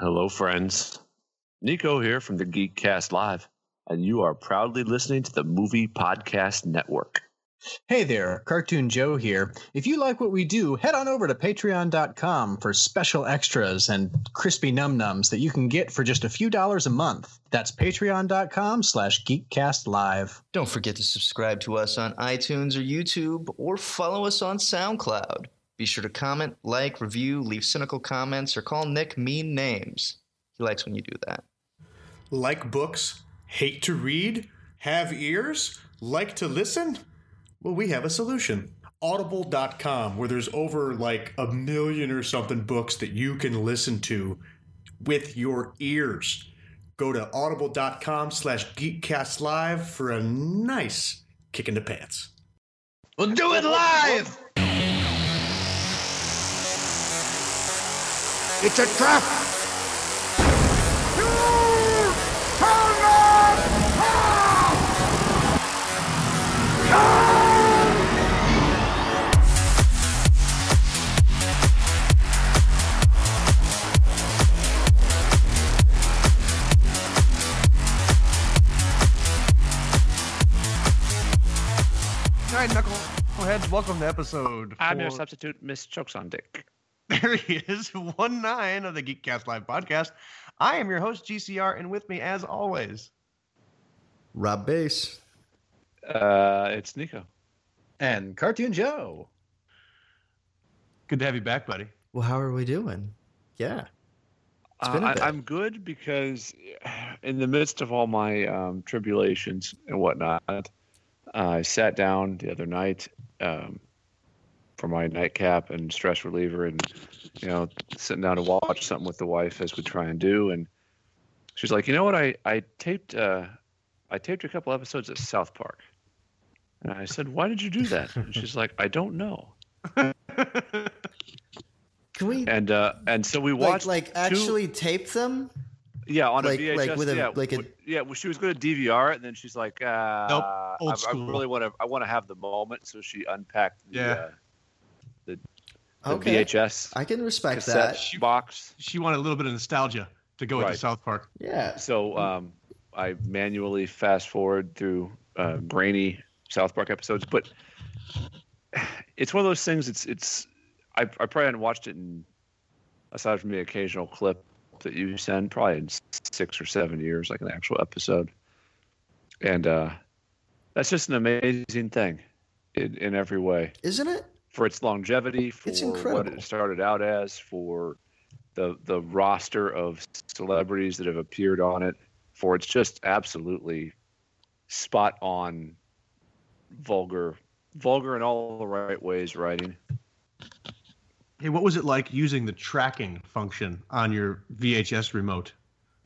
Hello, friends. Nico here from the Geekcast Live, and you are proudly listening to the Movie Podcast Network. Hey there, Cartoon Joe here. If you like what we do, head on over to patreon.com for special extras and crispy num-nums that you can get for just a few dollars a month. That's patreon.com slash geekcastlive. Don't forget to subscribe to us on iTunes or YouTube or follow us on SoundCloud. Be sure to comment, like, review, leave cynical comments, or call Nick mean names. He likes when you do that. Like books, hate to read, have ears, like to listen? Well, we have a solution. Audible.com, where there's over like a million or something books that you can listen to with your ears. Go to audible.com slash geekcastlive for a nice kick in the pants. We'll do it live! It's a trap! All right, knuckleheads, welcome to episode. I'm your four- substitute, Miss Chokes on Dick. There he is, one nine of the Geekcast Live podcast. I am your host, GCR, and with me, as always, Rob Bass. Uh, it's Nico. And Cartoon Joe. good to have you back, buddy. Well, how are we doing? Yeah. Uh, been a I, bit. I'm good because, in the midst of all my um, tribulations and whatnot, I sat down the other night um, for my nightcap and stress reliever, and you know, sitting down to watch something with the wife as we try and do, and she's like, "You know what? I I taped uh, I taped a couple episodes of South Park," and I said, "Why did you do that?" And she's like, "I don't know." Can we And uh, and so we watched like two- actually tape them? Yeah, on Like- a VHS. like with a- yeah, like a- w- yeah. Well, she was going to DVR it, and then she's like, uh, Nope, old I, I really want to. I want to have the moment, so she unpacked the, Yeah. uh, the Okay. VHS I can respect cassette that. box. She wanted a little bit of nostalgia to go into Right. South Park. Yeah. So um, I manually fast forward through uh, grainy South Park episodes, but it's one of those things. It's it's. I, I probably hadn't watched it in, aside from the occasional clip that you send, probably in six or seven years, like an actual episode. And uh, that's just an amazing thing, in, in every way Isn't it? For its longevity, for It's what it started out as, for the the roster of celebrities that have appeared on it, for its just absolutely spot on, vulgar, vulgar in all the right ways writing. Hey, what was it like using the tracking function on your VHS remote?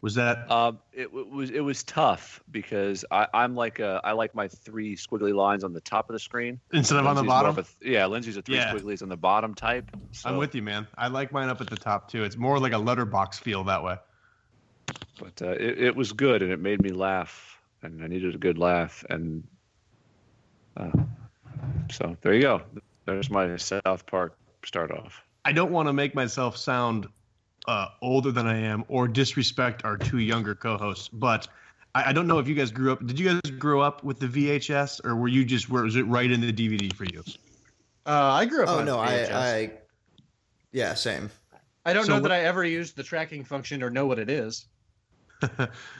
Was that Um, it, w- was it was tough because I, I'm like a, I like my three squiggly lines on the top of the screen. instead of on the Lindsay's of bottom? a yeah, Lindsay's a three Yeah. squigglies on the bottom type. So, I'm with you, man. I like mine up at the top too. It's more like a letterbox feel that way. but uh, it, it was good and it made me laugh and i needed a good laugh and uh, so there you go there's my south park start off I don't want to make myself sound uh, older than I am or disrespect our two younger co-hosts, but I, I don't know if you guys grew up. Did you guys grow up with the VHS, or were you just where was it right in the DVD for you? Uh, I grew up Oh on no, I, VHS. I yeah, same. I don't So know what- that I ever used the tracking function or know what it is.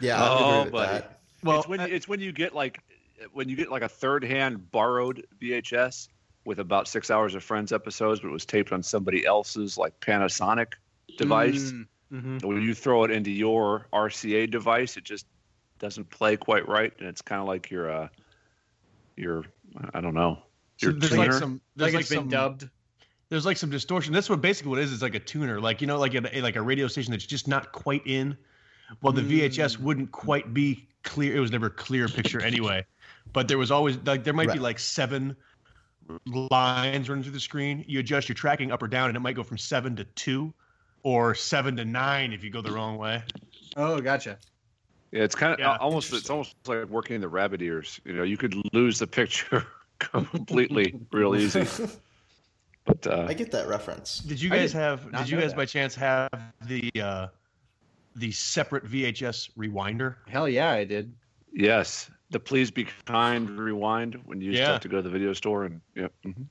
Yeah, I would Oh, agree with buddy. that. Well, it's when it's when you get like when you get like a third hand borrowed vhs with about six hours of friends episodes but it was taped on somebody else's like panasonic device Mm. mhm. when you throw it into your rca device it just doesn't play quite right and it's kind of like your uh your i don't know So your there's like tuner. some there's Like, like, it's been some dubbed. there's like some distortion. That's what basically what it is. It's like a tuner, like you know, like a, like a radio station that's just not quite in. Well, the VHS wouldn't quite be clear. It was never clear picture anyway, but there was always like there might be like seven lines running through the screen. You adjust your tracking up or down, and it might go from seven to two, or seven to nine if you go the wrong way. Oh, gotcha. Yeah, it's kind of Yeah, almost it's almost like working the rabbit ears. You know, you could lose the picture completely real easy. But uh, I get that reference. Did you guys did have? Did you guys that. by chance have the uh, the separate VHS rewinder? Hell yeah, I did. Yes, the please be kind rewind when you used to Yeah. have to go to the video store and yep. mhm.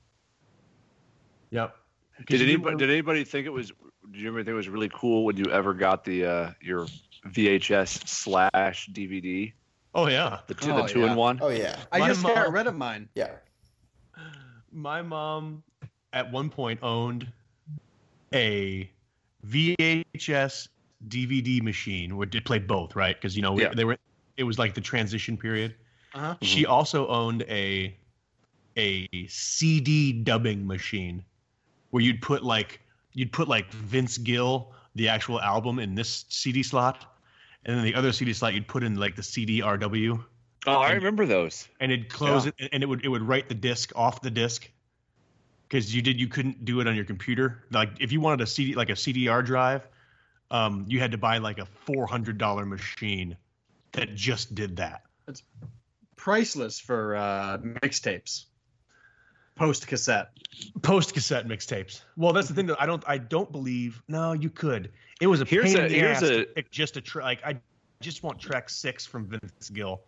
Yep. Did anybody did anybody think it was? Did you ever think it was really cool when you ever got the uh, your VHS slash DVD, Oh yeah. the two, Oh, the two yeah. in one? Oh yeah, I My just got mom- rid of mine. yeah. My mom at one point owned a VHS DVD machine where it played both, right? Because you know Yeah. they were. It was like the transition period. Uh-huh. She also owned a a CD dubbing machine where you'd put like you'd put like Vince Gill the actual album in this CD slot, and then the other CD slot you'd put in like the CD RW. Oh, I remember those. and it'd close it, and it would it would write the disc off the disc. Because you did, you couldn't do it on your computer. Like if you wanted a CD, like a CDR drive, um, you had to buy like a four hundred dollar machine that just did that. That's priceless for uh, mixtapes. Post cassette. post cassette mixtapes. Well, that's the thing that I don't I don't believe. No, you could. It was a Here's pain a- in the here's ass to a- pick just a track. Like I just want track six from Vince Gill.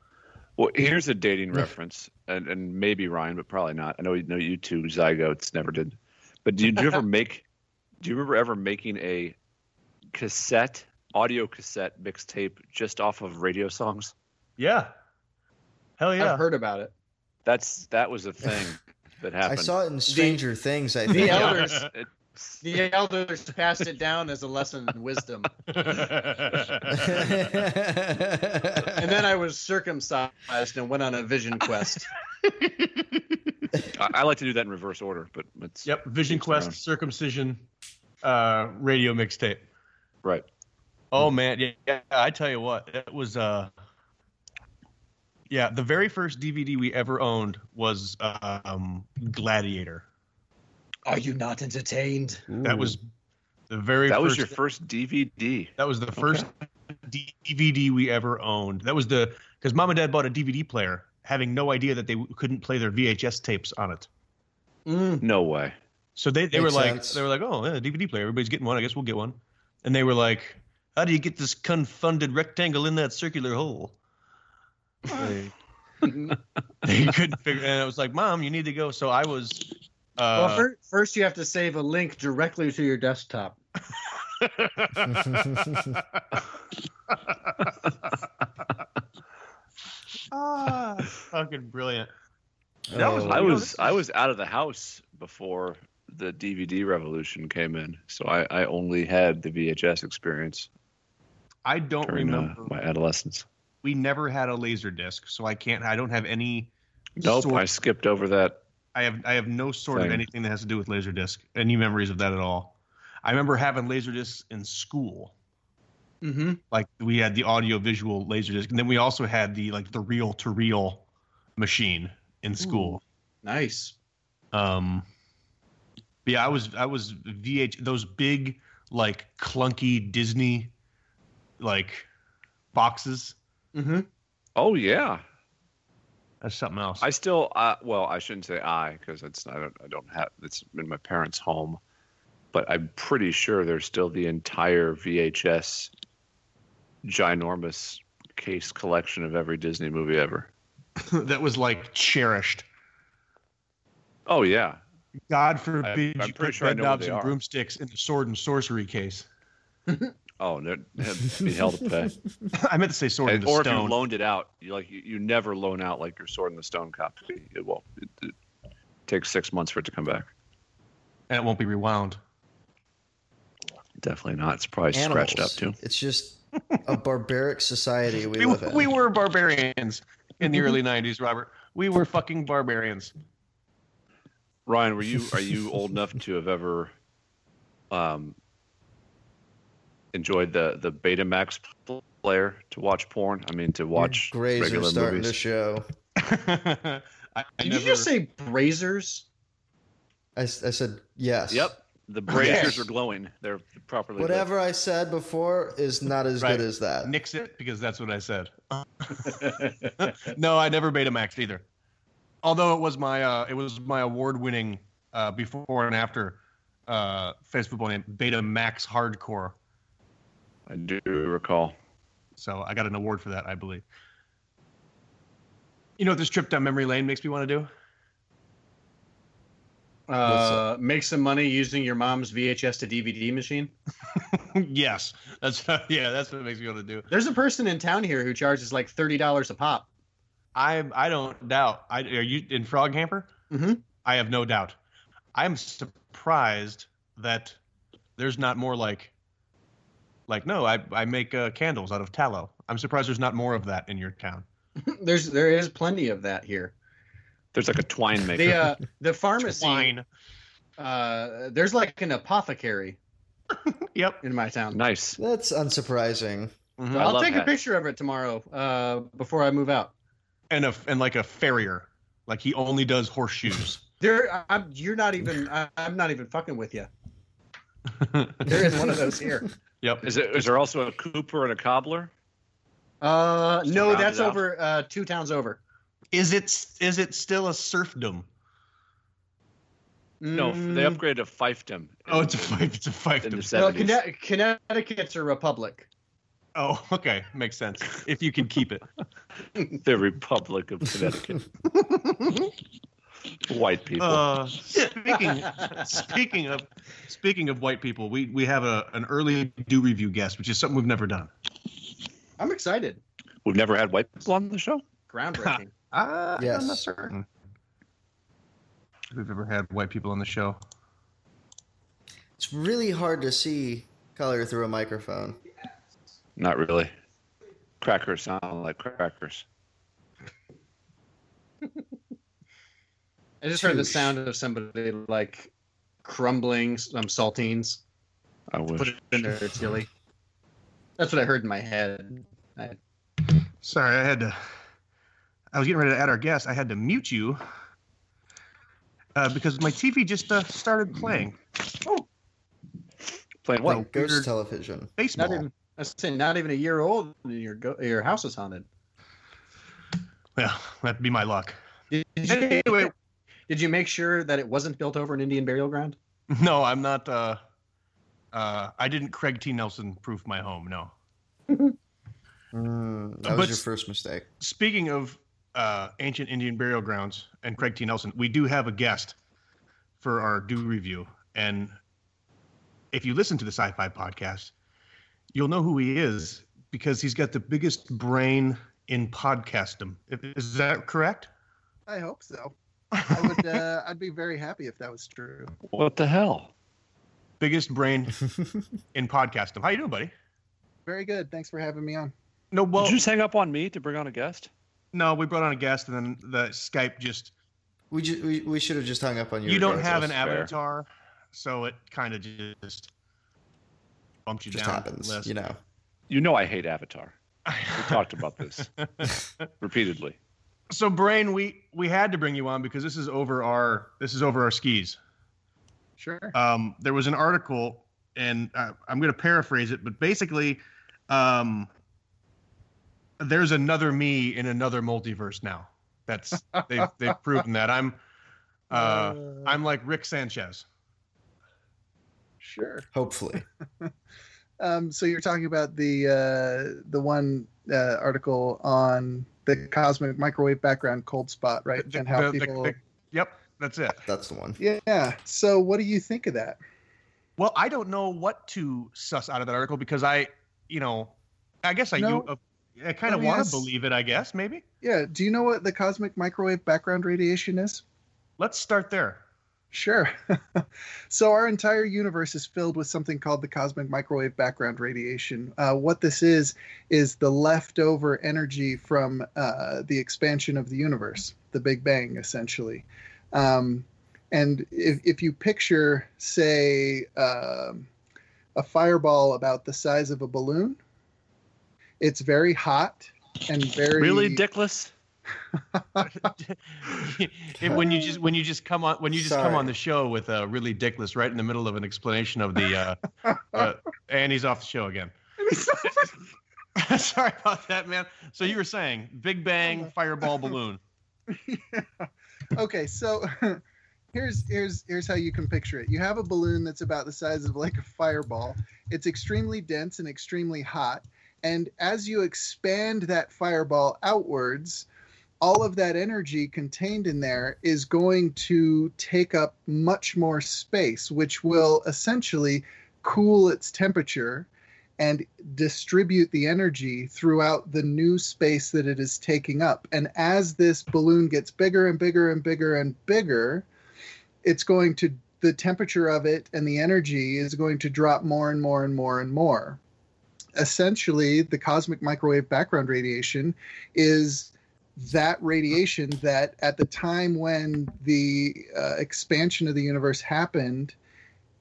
Well, here's a dating reference, and, and maybe Ryan, but probably not. I know, you know you two zygotes never did. But do you ever make? Do you remember ever making a cassette, audio cassette mixtape just off of radio songs? Yeah. Hell yeah. I've heard about it. That's that was a thing that I saw it in Stranger Things. I the think. elders- The elders passed it down as a lesson in wisdom. And then I was circumcised and went on a vision quest. I, I like to do that in reverse order, but it's yep. Vision It's Quest around. circumcision uh radio mixtape. right. Oh man, yeah, yeah, I tell you what, it was uh yeah, the very first DVD we ever owned was um Gladiator. Are you not entertained? That was the very That was your first DVD. That was the first DVD we ever owned. That was the because mom and dad bought a DVD player, having no idea that they couldn't play their VHS tapes on it. Mm. No way. So they, they were Makes like sense. they were like, oh, yeah, DVD player. Everybody's getting one. I guess we'll get one. And they were like, how do you get this confounded rectangle in that circular hole? They, they couldn't figure. And I was like, mom, you need to go. So I was. Uh, well, fir- first you have to save a link directly to your desktop. ah, fucking brilliant. That was- Oh, I was I was out of the house before the DVD revolution came in, so I, I only had the VHS experience I don't during uh, remember. my adolescence. We never had a laser disc, so I can't. I don't have any. Nope, sort- I skipped over that. I have. I have no sort of anything that has to do with laser disc. Any memories of that at all? I remember having laser discs in school. Mm-hmm. Like we had the audio visual laser disc, and then we also had the like the reel to reel machine in school. Nice. Um, yeah, I was I was VH those big like clunky Disney like boxes. Mm-hmm. Oh yeah, That's something else. I still uh, well I shouldn't say I because it's I don't I don't have it's in my parents' home, but I'm pretty sure there's still the entire VHS ginormous case collection of every Disney movie ever. that was like cherished. Oh yeah, God forbid I'm you put sure I red know knobs they and broomsticks in the sword and sorcery case. oh no, it'd be hell to pay. I meant to say sword And- and or if you loaned it out, you like you, you never loan out like your sword in the stone copy. It won't. It, it takes six months for it to come back. and it won't be rewound. Definitely not. It's probably animals. scratched up too. It's just a barbaric society we We, live in. we were barbarians in the early '90s, Robert. We were fucking barbarians. Ryan, were you are you old enough to have ever um, enjoyed the the Betamax player to watch porn? I mean, to watch Grays are regular starting movies. to show. I, I Did never, you just say brazers? I, I said yes. Yep, the braziers Yes. are glowing. They're properly. lit. Whatever I said before is not as Right. good as that. nix it because that's what I said? no, I never Betamaxed either. Although it was my uh, it was my award-winning uh, before and after uh, fantasy football name, Betamax Hardcore. I do recall. So I got an award for that, I believe. You know what this trip down memory lane makes me want to do? Uh, make some money using your mom's VHS to DVD machine. yes, that's yeah, that's what it makes me want to do. There's a person in town here who charges like thirty dollars a pop. I I don't doubt. I are you in Frog Hamper? Mhm. I have no doubt. I'm surprised that there's not more like like no, I I make uh, candles out of tallow. I'm surprised there's not more of that in your town. There's there is plenty of that here. There's like a twine maker. The uh, the pharmacy. Wine. Uh, there's like an apothecary Yep. in my town. nice. That's unsurprising. Mhm. I I'll love take a picture of it tomorrow uh, before I move out. And a and like a farrier, like he only does horseshoes. There, I'm, you're not even. I, I'm not even fucking with you. There is one of those here. Yep. Is it? Is there also a Cooper and a cobbler? Uh, no, that's out. over uh, two towns over. Is it is it still a serfdom? No, they Mm, upgraded to fiefdom. Oh, it's a five. It's a five. in the No. Conne- Connecticut's a republic. Oh, okay, makes sense. If you can keep it. the Republic of Connecticut. White people. Uh, speaking speaking of speaking of white people, we we have a an early do review guest, which is something we've never done. I'm excited. We've never had white people on the show. Groundbreaking. Uh, Yes. I'm not certain. We've ever had white people on the show. It's really hard to see color through a microphone. Not really. Crackers sound like crackers. I just heard the sound of somebody like crumbling some saltines. I wish. Put it in their chili. That's what I heard in my head. I, Sorry, I had to. I was getting ready to add our guest. I had to mute you uh, because my TV just uh, started playing Oh, Playing what? Like ghost weird- television. baseball. not even. I was saying, not even a year old, and your go- your house is haunted. Well, that'd be my luck. Did, did you Anyway, did you make sure that it wasn't built over an Indian burial ground? no, I'm not. Uh, uh, I didn't Craig T. Nelson proof my home. No. Mm, that was But- your first mistake. Speaking of uh, ancient Indian burial grounds and Craig T. Nelson, we do have a guest for our do review. And if you listen to the Sci Fi podcast, you'll know who he is because he's got the biggest brain in podcastdom. Is that correct? I hope so. I would. Uh, I'd be very happy if that was true. What the hell? Biggest brain in podcastdom. How you doing, buddy? Very good. Thanks for having me on. No, well, Did you just hang up on me to bring on a guest? no, we brought on a guest, and then the Skype just. We, ju- we, we should have just hung up on you. You don't have an Fair. avatar, so it kind of just bumped you just down. happens, the list. you know. You know I hate Avatar. We talked about this repeatedly. So brain we we had to bring you on because this is over our this is over our skis Sure. um there was an article and uh, i'm going to paraphrase it but basically um there's another me in another multiverse now that's they've, they've proven that i'm uh i'm like rick sanchez sure. Hopefully. Um, so you're talking about the uh, the one uh, article on the cosmic microwave background cold spot, right? The- and how the- the- people. the- yep that's it That's the one. yeah. So what do you think of that? well i don't know what to suss out of that article because i you know i guess i No. you, uh, i kind of want to believe it i guess maybe Yeah. Do you know what the cosmic microwave background radiation is? let's start there Sure. so our entire universe is filled with something called the cosmic microwave background radiation. Uh, what this is is the leftover energy from uh, the expansion of the universe, the Big Bang, essentially. Um, and if, if you picture, say, um, a fireball about the size of a balloon, it's very hot and very Really, Dickless? When you just when you just come on when you just come on the show with uh, really dickless right in the middle of an explanation of the uh, uh, and he's off the show again. Sorry about that, man. So you were saying Big Bang fireball balloon. Yeah. okay, so here's here's here's how you can picture it. You have a balloon that's about the size of like a fireball. It's extremely dense and extremely hot. And as you expand that fireball outwards, all of that energy contained in there is going to take up much more space, which will essentially cool its temperature and distribute the energy throughout the new space that it is taking up. And as this balloon gets bigger and bigger and bigger and bigger, it's going to the temperature of it and the energy is going to drop more and more and more and more. Essentially, the cosmic microwave background radiation is that radiation that at the time when the uh, expansion of the universe happened,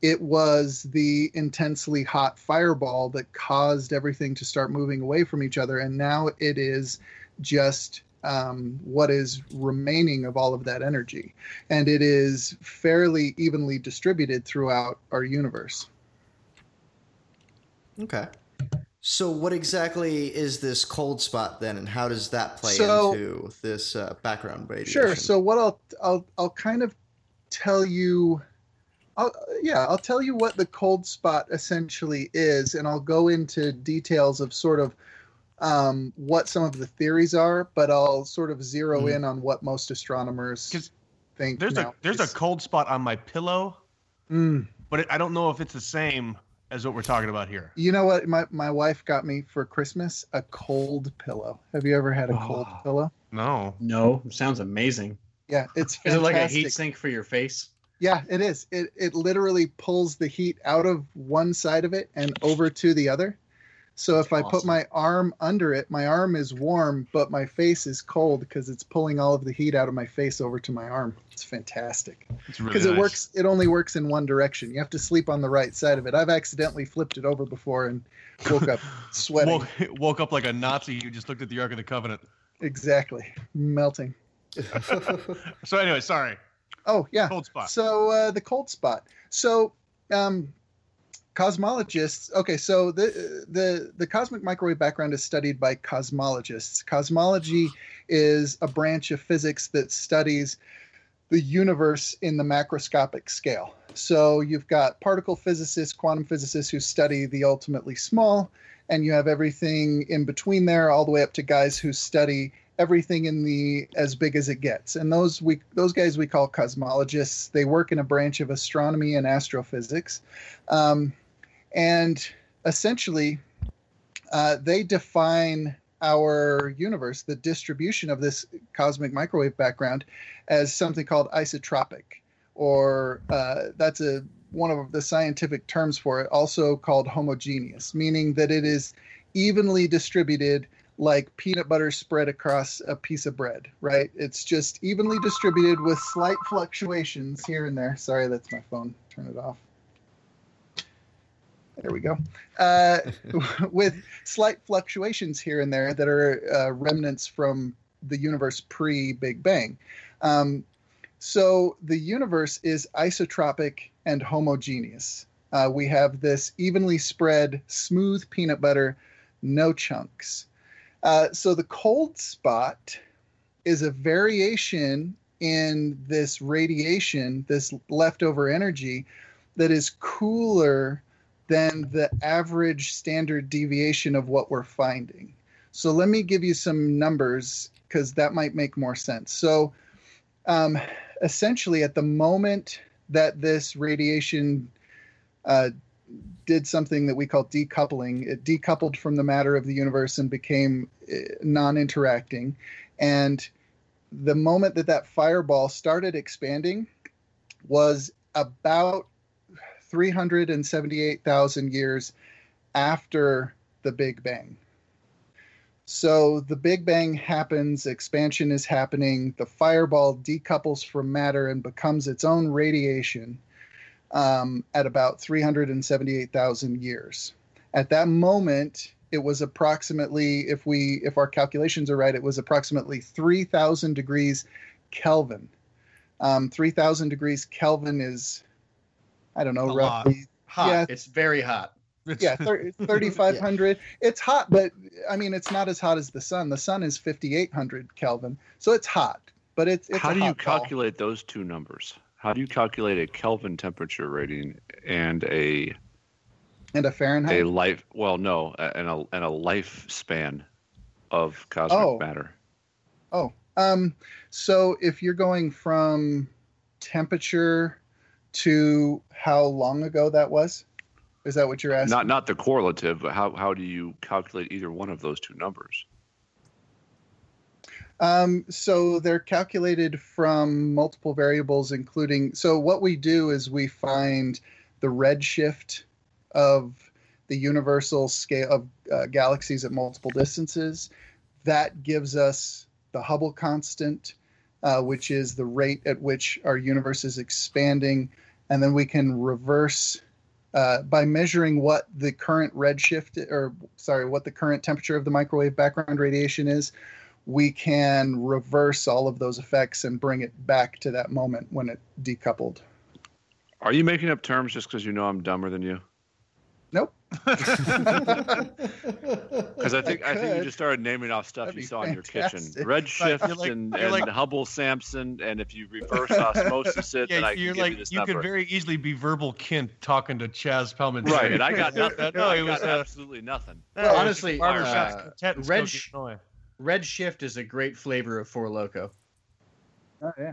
it was the intensely hot fireball that caused everything to start moving away from each other. And now it is just um, what is remaining of all of that energy. And it is fairly evenly distributed throughout our universe. Okay. So, what exactly is this cold spot then, and how does that play So- into this uh, background radiation? Sure. So what I'll I'll I'll kind of tell you I'll, yeah, I'll tell you what the cold spot essentially is, and I'll go into details of sort of um, what some of the theories are, but I'll sort of zero Mhm. in on what most astronomers 'Cause think. There's a there's a cold spot on my pillow, Mm. but it, I don't know if it's the same as what we're talking about here. You know what? My my wife got me for Christmas a cold pillow. Have you ever had a cold Oh. pillow? No. No, sounds amazing. Yeah, it's Is it like a heat sink for your face? Yeah, it is. It it literally pulls the heat out of one side of it and over to the other. So if I put my arm under it, my arm is warm, but my face is cold because it's pulling all of the heat out of my face over to my arm. It's fantastic. It's really Because nice. it works it only works in one direction. You have to sleep on the right side of it. I've accidentally flipped it over before and woke up sweating. Woke, woke up like a Nazi who just looked at the Ark of the Covenant. Exactly. Melting. So anyway, sorry. Oh, yeah. Cold spot. So uh, the cold spot. So um, cosmologists. Okay, so the the the cosmic microwave background is studied by cosmologists. Cosmology is a branch of physics that studies the universe in the macroscopic scale. So you've got particle physicists, quantum physicists who study the ultimately small, and you have everything in between there, all the way up to guys who study everything in the as big as it gets. And those we those guys we call cosmologists. They work in a branch of astronomy and astrophysics, um, and essentially, uh, they define our universe, the distribution of this cosmic microwave background, as something called isotropic, or uh, that's a one of the scientific terms for it, also called homogeneous, meaning that it is evenly distributed like peanut butter spread across a piece of bread, right? It's just evenly distributed with slight fluctuations here and there. Sorry, that's my phone. Turn it off. There we go. Uh, with slight fluctuations here and there that are uh, remnants from the universe pre Big Bang. Um, so the universe is isotropic and homogeneous. Uh, we have this evenly spread, smooth peanut butter, no chunks. Uh, so the cold spot is a variation in this radiation, this leftover energy, that is cooler than the average standard deviation of what we're finding. So let me give you some numbers because that might make more sense. So um, essentially, at the moment that this radiation uh, did something that we call decoupling. It decoupled from the matter of the universe and became uh, non interacting. And the moment that that fireball started expanding was about 378,000 years after the Big Bang. So the Big Bang happens, expansion is happening, the fireball decouples from matter and becomes its own radiation um, at about 378,000 years. At that moment, it was approximately, if we, if our calculations are right, it was approximately 3,000 degrees Kelvin. Um, 3,000 degrees Kelvin is, I don't know, A lot. roughly, Hot. Yeah. It's very hot. It's- yeah, thir- 3,500. It's hot, but I mean, it's not as hot as the sun. The sun is 5,800 Kelvin, so it's hot, but it's, it's How a do you hot ball. calculate those two numbers? How do you calculate a Kelvin temperature rating and a And a Fahrenheit. a life? Well, no, and a and a lifespan of cosmic Oh. matter. Oh, um, so if you're going from temperature to how long ago that was, is that what you're asking? Not not the correlative, but how how do you calculate either one of those two numbers? Um, so they're calculated from multiple variables, including. So what we do is we find the redshift of the universal scale of uh, galaxies at multiple distances. That gives us the Hubble constant, uh, which is the rate at which our universe is expanding, and then we can reverse. Uh, by measuring what the current redshift, or sorry, what the current temperature of the microwave background radiation is, we can reverse all of those effects and bring it back to that moment when it decoupled. Are you making up terms just because you know I'm dumber than you? Nope. Because I think I, think you just started naming off stuff That'd you be saw in your kitchen. Redshift you're like- and, you're and like- Hubble Samson, and if you reverse osmosis it, then I can you're give like you this you number. could very easily be Verbal Kint talking to Chaz Pellman. right, and I got nothing. no, it was uh, absolutely nothing. Well, honestly, barbershop's uh, Red still Sh- get annoying. Red Shift is a great flavor of Four Loco. Oh, yeah.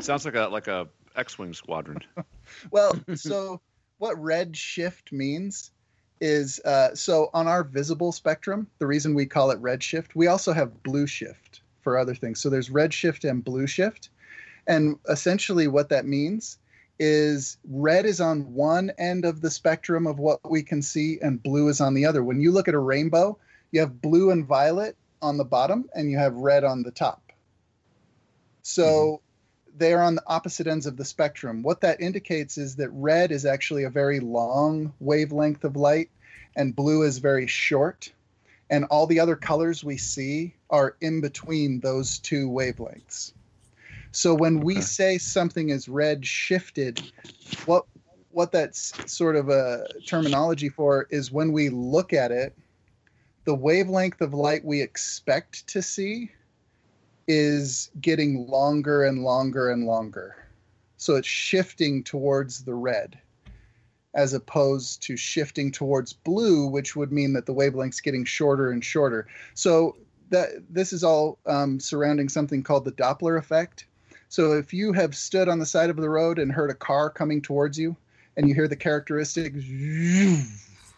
Sounds like a like a X-wing squadron. Well, so what red shift means is uh, so on our visible spectrum, the reason we call it red shift, we also have blue shift for other things. So there's red shift and blue shift. And essentially, what that means is red is on one end of the spectrum of what we can see, and blue is on the other. When you look at a rainbow, you have blue and violet on the bottom, and you have red on the top. So they are on the opposite ends of the spectrum. What that indicates is that red is actually a very long wavelength of light, and blue is very short. And all the other colors we see are in between those two wavelengths. So when we say something is red shifted, what what that's sort of a terminology for is when we look at it, the wavelength of light we expect to see is getting longer and longer and longer. So it's shifting towards the red as opposed to shifting towards blue, which would mean that the wavelength's getting shorter and shorter. So that this is all um, surrounding something called the Doppler effect. So if you have stood on the side of the road and heard a car coming towards you, and you hear the characteristic,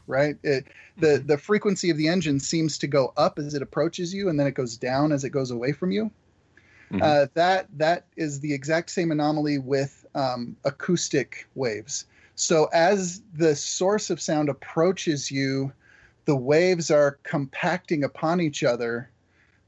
right? It, the the frequency of the engine seems to go up as it approaches you, and then it goes down as it goes away from you. Mhm. Uh, that that is the exact same anomaly with um, acoustic waves. So as the source of sound approaches you, the waves are compacting upon each other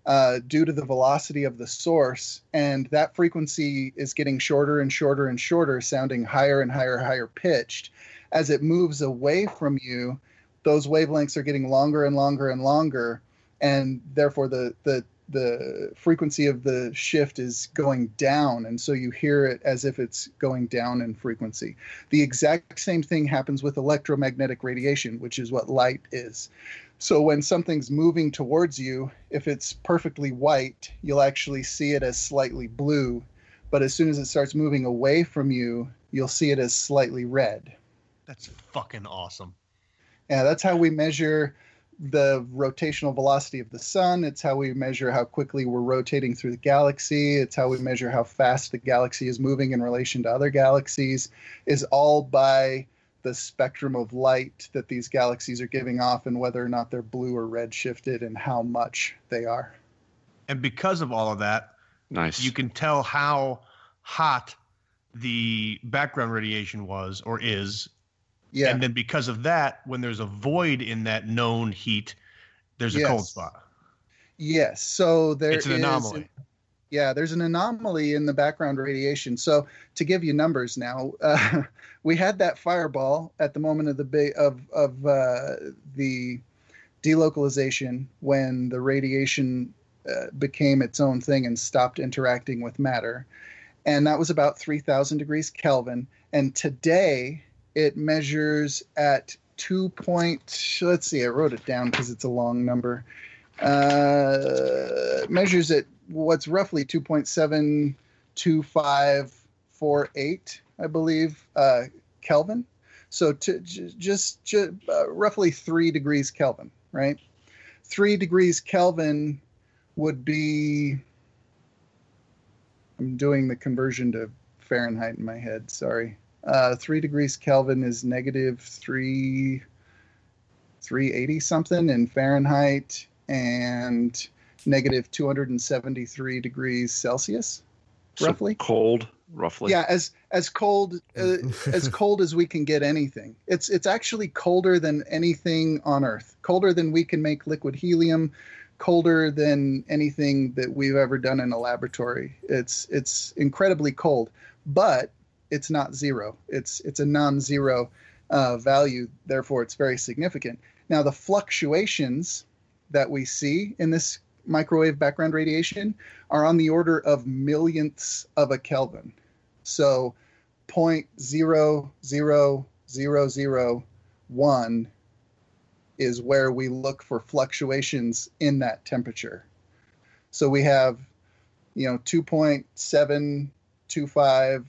uh, due to the velocity of the source, and that frequency is getting shorter and shorter and shorter, sounding higher and higher, higher pitched. As it moves away from you, those wavelengths are getting longer and longer and longer, and therefore the the the frequency of the shift is going down, and so you hear it as if it's going down in frequency. The exact same thing happens with electromagnetic radiation, which is what light is. So when something's moving towards you, if it's perfectly white, you'll actually see it as slightly blue. But as soon as it starts moving away from you, you'll see it as slightly red. That's fucking awesome. Yeah, that's how we measure the rotational velocity of the sun. It's how we measure how quickly we're rotating through the galaxy. It's how we measure how fast the galaxy is moving in relation to other galaxies, is all by the spectrum of light that these galaxies are giving off and whether or not they're blue or red shifted and how much they are. And because of all of that, Nice. you can tell how hot the background radiation was or is. Yeah. And then because of that, when there's a void in that known heat, there's a cold spot. Yes. So there it's an is- anomaly. Yeah, there's an anomaly in the background radiation. So to give you numbers now, uh, we had that fireball at the moment of the ba- of of uh, the delocalization when the radiation uh, became its own thing and stopped interacting with matter, and that was about 3,000 degrees Kelvin. And today it measures at two point. Let's see, I wrote it down because it's a long number. Uh, measures at what's roughly 2.725 0.48, I believe, uh, Kelvin. So to j- just ju- uh, roughly three degrees Kelvin, right? Three degrees Kelvin would be. I'm doing the conversion to Fahrenheit in my head. Sorry. Uh, three degrees Kelvin is negative three, 380 something in Fahrenheit, and negative 273 degrees Celsius, So roughly. cold, roughly. Yeah, as as cold uh, as cold as we can get anything. It's it's actually colder than anything on Earth. Colder than we can make liquid helium. Colder than anything that we've ever done in a laboratory. It's it's incredibly cold, but it's not zero. It's it's a non-zero uh, value. Therefore, it's very significant. Now, the fluctuations that we see in this microwave background radiation are on the order of millionths of a Kelvin. So 0.00001 is where we look for fluctuations in that temperature. So we have, you know, 2.725,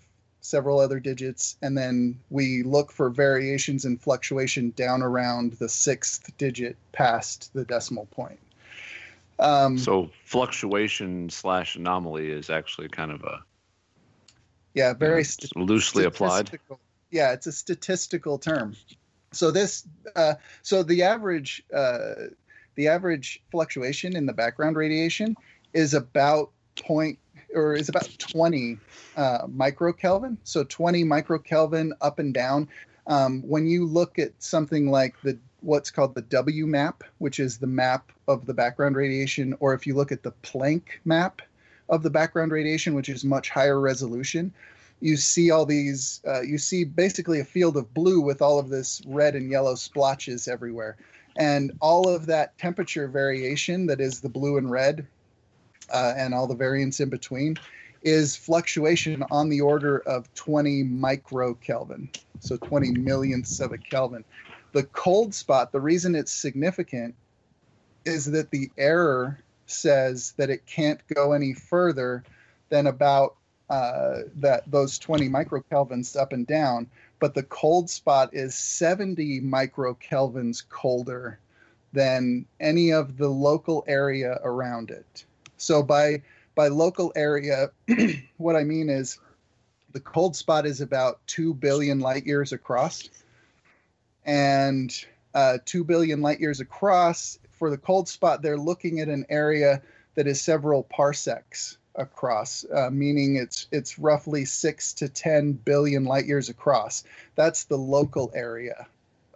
several other digits, and then we look for variations and fluctuation down around the sixth digit past the decimal point. Um, So fluctuation slash anomaly is actually kind of a yeah, very you know, st- loosely applied. Yeah, it's a statistical term. So this, uh, so the average, uh, the average fluctuation in the background radiation is about point or is about 20 uh, microkelvin. So 20 microkelvin up and down. Um, when you look at something like the what's called the WMAP, which is the map of the background radiation, or if you look at the Planck map of the background radiation, which is much higher resolution, you see all these uh, you see basically a field of blue with all of this red and yellow splotches everywhere and all of that temperature variation that is the blue and red uh, and all the variance in between is fluctuation on the order of 20 microkelvin so 20 millionths of a kelvin the cold spot the reason it's significant is that the error says that it can't go any further than about uh, that those 20 microkelvins up and down, but the cold spot is 70 microkelvins colder than any of the local area around it. So by by local area, what I mean is the cold spot is about 2 billion light years across. And uh, 2 billion light years across, for the cold spot, they're looking at an area that is several parsecs across, uh, meaning it's it's roughly six to ten billion light years across. That's the local area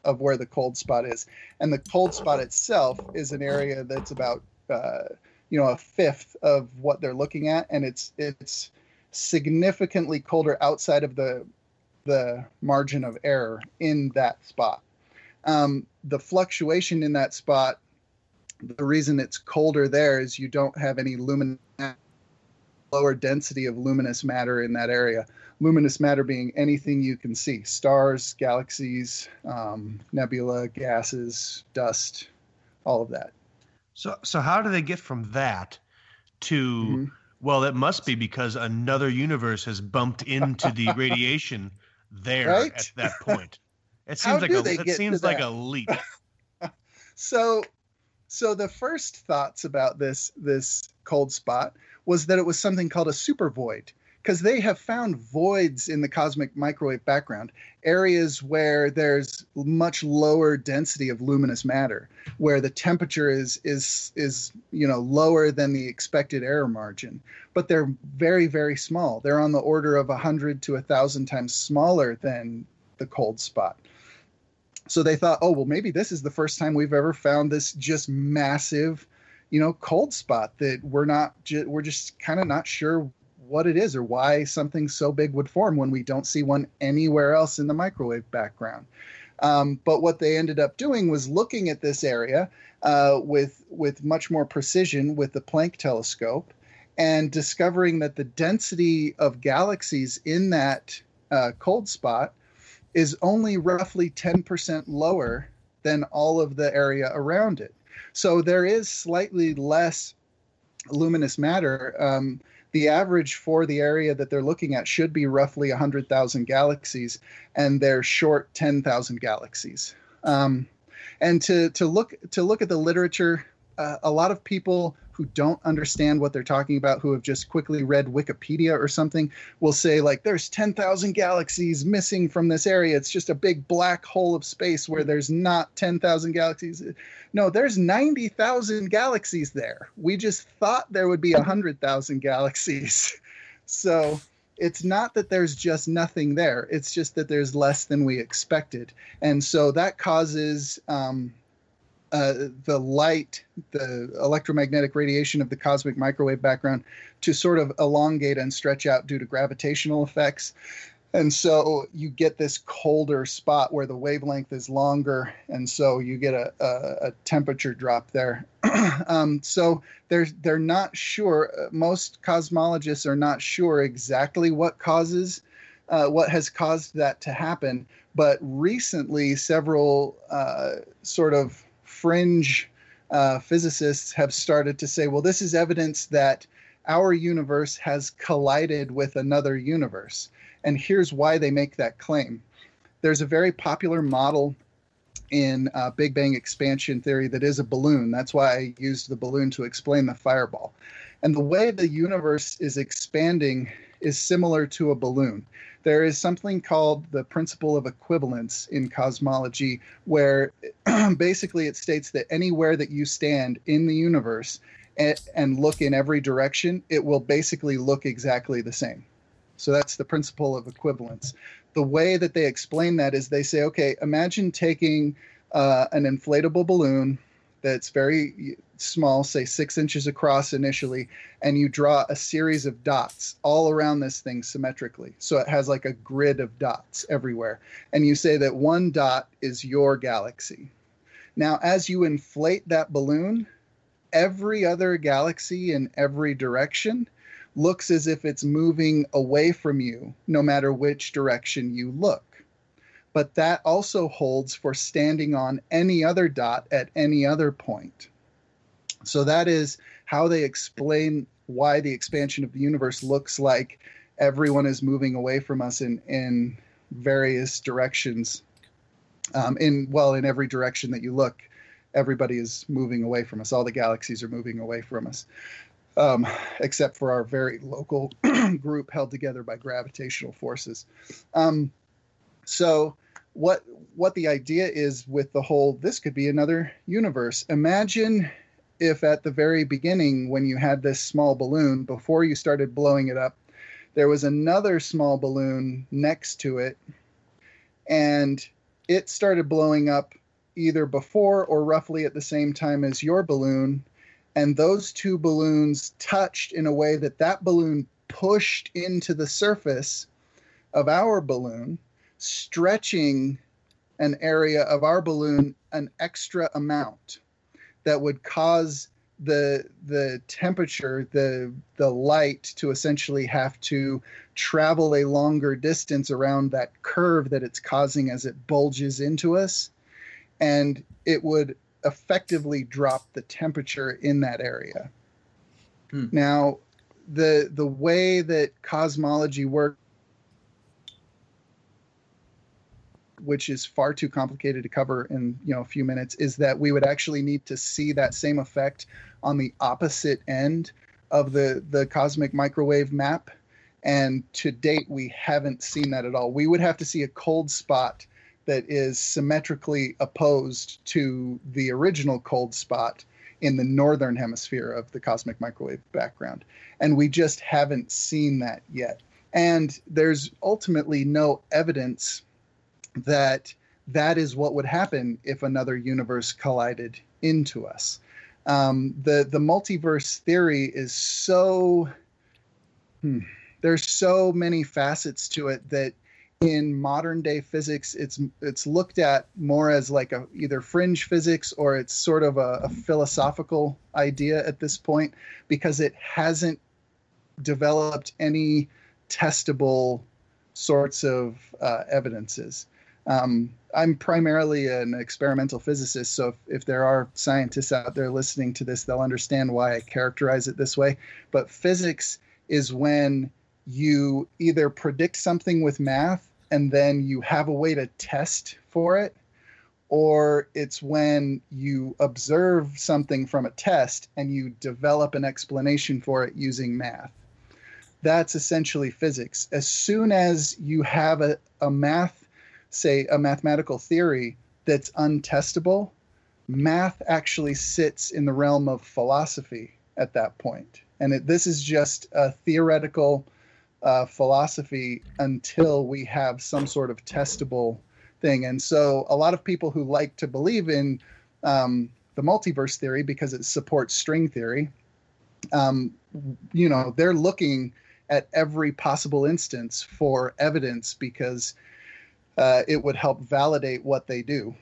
of where the cold spot is, and the cold spot itself is an area that's about uh, you know a fifth of what they're looking at, and it's it's significantly colder outside of the the margin of error in that spot. Um, the fluctuation in that spot, the reason it's colder there is you don't have any lumin lower density of luminous matter in that area. Luminous matter being anything you can see stars, galaxies, um, nebula, gases, dust, all of that. So, so how do they get from that to? Mhm. Well, it must be because another universe has bumped into the radiation there Right? at that point. It seems like a it seems like that? a leap. So, so the first thoughts about this this cold spot was that it was something called a super void because they have found voids in the cosmic microwave background, areas where there's much lower density of luminous matter, where the temperature is is is you know lower than the expected error margin, but they're very very small. They're on the order of a hundred to a thousand times smaller than the cold spot. So they thought, oh well, maybe this is the first time we've ever found this just massive, you know, cold spot that we're not ju- we're just kind of not sure what it is or why something so big would form when we don't see one anywhere else in the microwave background. Um, but what they ended up doing was looking at this area uh, with with much more precision with the Planck telescope and discovering that the density of galaxies in that uh, cold spot is only roughly 10% lower than all of the area around it. So there is slightly less luminous matter. Um, the average for the area that they're looking at should be roughly 100,000 galaxies, and they're short 10,000 galaxies. Um, and to to look to look at the literature, uh, a lot of people who don't understand what they're talking about, who have just quickly read Wikipedia or something, will say like, "There's 10,000 galaxies missing from this area. It's just a big black hole of space where there's not 10,000 galaxies." No, there's 90,000 galaxies there. We just thought there would be 100,000 galaxies. So it's not that there's just nothing there. It's just that there's less than we expected. And so that causes um, uh, the light, the electromagnetic radiation of the cosmic microwave background to sort of elongate and stretch out due to gravitational effects. And so you get this colder spot where the wavelength is longer, and so you get a, a, a temperature drop there. um, so they're they're not sure. Uh, most cosmologists are not sure exactly what causes uh, what has caused that to happen. But recently, several uh, sort of fringe uh, physicists have started to say, well, this is evidence that our universe has collided with another universe. And here's why they make that claim. There's a very popular model in uh, Big Bang expansion theory that is a balloon. That's why I used the balloon to explain the fireball. And the way the universe is expanding is similar to a balloon. There is something called the principle of equivalence in cosmology, where basically it states that anywhere that you stand in the universe and, and look in every direction, it will basically look exactly the same. So that's the principle of equivalence. The way that they explain that is they say, okay, imagine taking uh, an inflatable balloon that's very small, say six inches across initially, and you draw a series of dots all around this thing symmetrically. So it has like a grid of dots everywhere. And you say that one dot is your galaxy. Now, as you inflate that balloon, every other galaxy in every direction looks as if it's moving away from you, no matter which direction you look. But that also holds for standing on any other dot at any other point. So that is how they explain why the expansion of the universe looks like everyone is moving away from us in, in various directions. Um, in well, in every direction that you look, everybody is moving away from us. All the galaxies are moving away from us um, except for our very local group held together by gravitational forces. Um, so, what what the idea is with the whole this could be another universe. Imagine if at the very beginning, when you had this small balloon, before you started blowing it up, there was another small balloon next to it, and it started blowing up either before or roughly at the same time as your balloon and those two balloons touched in a way that that balloon pushed into the surface of our balloon, stretching an area of our balloon an extra amount that would cause the the temperature the the light to essentially have to travel a longer distance around that curve that it's causing as it bulges into us and it would effectively drop the temperature in that area. Hmm. Now, the the way that cosmology works, which is far too complicated to cover in you know a few minutes, is that we would actually need to see that same effect on the opposite end of the the cosmic microwave map. And to date, we haven't seen that at all. We would have to see a cold spot that is symmetrically opposed to the original cold spot in the northern hemisphere of the cosmic microwave background. And we just haven't seen that yet. And there's ultimately no evidence that that is what would happen if another universe collided into us. Um, the the multiverse theory is so hmm, there's so many facets to it that in modern day physics it's it's looked at more as like a either fringe physics or it's sort of a, a philosophical idea at this point because it hasn't developed any testable sorts of uh, evidences um, i'm primarily an experimental physicist so if, if there are scientists out there listening to this they'll understand why i characterize it this way but physics is when you either predict something with math and then you have a way to test for it, or it's when you observe something from a test and you develop an explanation for it using math. That's essentially physics. As soon as you have a, a math, say a mathematical theory that's untestable, math actually sits in the realm of philosophy at that point. And it, this is just a theoretical uh, philosophy until we have some sort of testable thing. And so, a lot of people who like to believe in um, the multiverse theory because it supports string theory, um, you know, they're looking at every possible instance for evidence because uh, it would help validate what they do.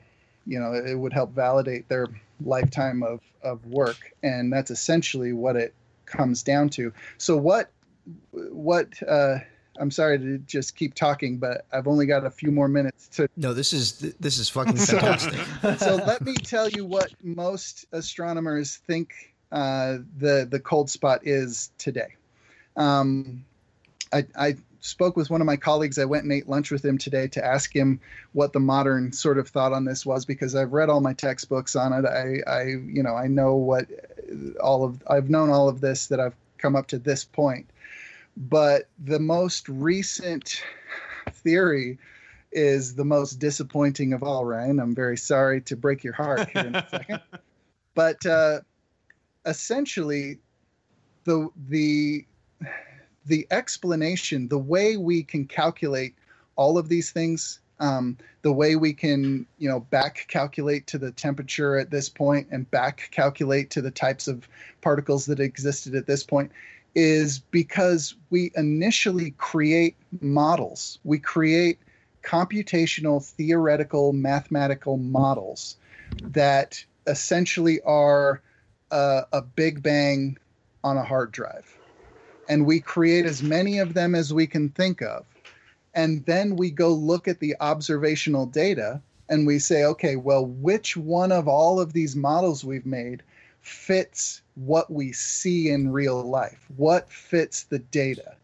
You know, it would help validate their lifetime of, of work. And that's essentially what it comes down to. So, what what uh, I'm sorry to just keep talking, but I've only got a few more minutes to. No, this is this is fucking So- fantastic. so let me tell you what most astronomers think uh, the the cold spot is today. Um, I, I spoke with one of my colleagues. I went and ate lunch with him today to ask him what the modern sort of thought on this was because I've read all my textbooks on it. I, I you know I know what all of I've known all of this that I've come up to this point. But the most recent theory is the most disappointing of all, Ryan. I'm very sorry to break your heart here in a second. But uh, essentially, the the the explanation, the way we can calculate all of these things, um, the way we can, you know, back calculate to the temperature at this point and back calculate to the types of particles that existed at this point, is because we initially create models. We create computational, theoretical, mathematical models that essentially are a, a big bang on a hard drive. And we create as many of them as we can think of. And then we go look at the observational data and we say, okay, well, which one of all of these models we've made fits what we see in real life? What fits the data?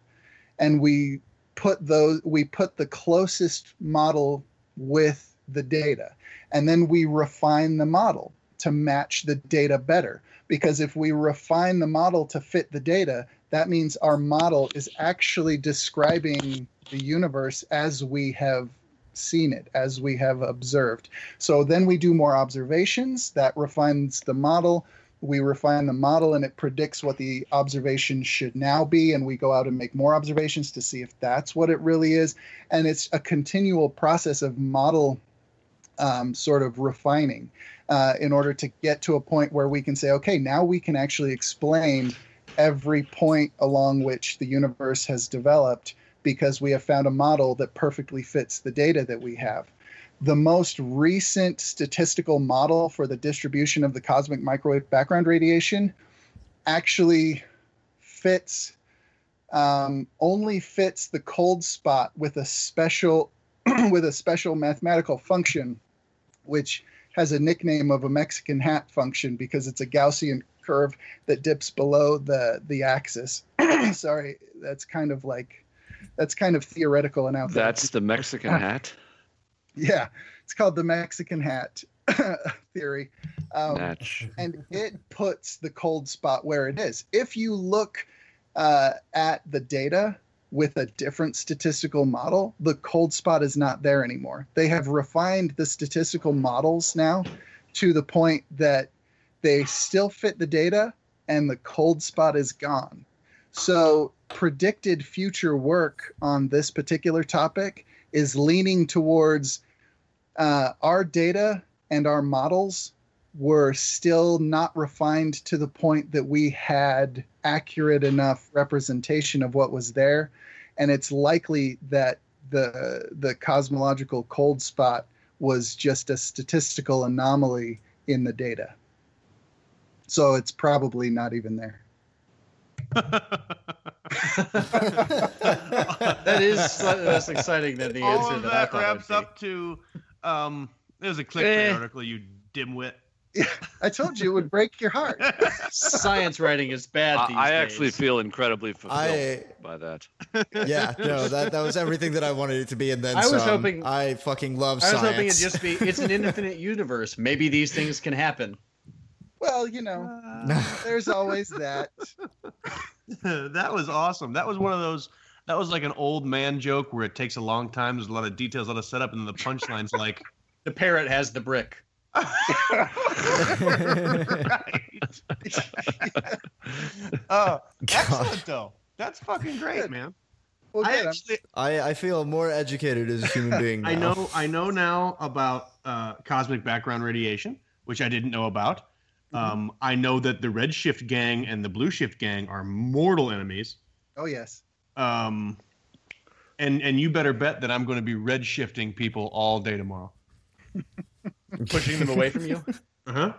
And we put those we put the closest model with the data. And then we refine the model to match the data better. Because if we refine the model to fit the data, that means our model is actually describing the universe as we have seen it, as we have observed. So then we do more observations that refines the model. We refine the model and it predicts what the observation should now be. And we go out and make more observations to see if that's what it really is. And it's a continual process of model um, sort of refining uh, in order to get to a point where we can say, okay, now we can actually explain every point along which the universe has developed because we have found a model that perfectly fits the data that we have. The most recent statistical model for the distribution of the cosmic microwave background radiation actually fits um, only fits the cold spot with a special with a special mathematical function which has a nickname of a Mexican hat function because it's a Gaussian curve that dips below the the axis. Sorry, that's kind of like that's kind of theoretical and out there. That's the Mexican hat. yeah, it's called the Mexican hat theory, um, and it puts the cold spot where it is. If you look uh, at the data with a different statistical model, the cold spot is not there anymore. They have refined the statistical models now to the point that they still fit the data and the cold spot is gone. So, predicted future work on this particular topic is leaning towards uh, our data and our models were still not refined to the point that we had accurate enough representation of what was there and it's likely that the the cosmological cold spot was just a statistical anomaly in the data so it's probably not even there that is less exciting than the All answer of that, that wraps it up to um there's a clickbait Eh. article, you dimwit. I told you it would break your heart. Science writing is bad. I, these I actually days. feel incredibly fulfilled I by that. yeah no that that was everything that I wanted it to be and then I was some. hoping- I fucking love science. I was science. hoping it'd just be it's an infinite universe. Maybe these things can happen. Well, you know, there's always that. that was awesome. That was one of those. That was like an old man joke where it takes a long time. There's a lot of details, a lot of setup, and then the punchline's like, The parrot has the brick. Right. uh, excellent though. That's fucking great, man. Well, I good. Actually, I, I feel more educated as a human being now. I know, I know now about uh, cosmic background radiation, which I didn't know about. Um, I know that the Red Shift gang and the Blue Shift gang are mortal enemies. oh yes. Um, and and you better bet that I'm going to be red shifting people all day tomorrow. Pushing them away from you. Uh huh.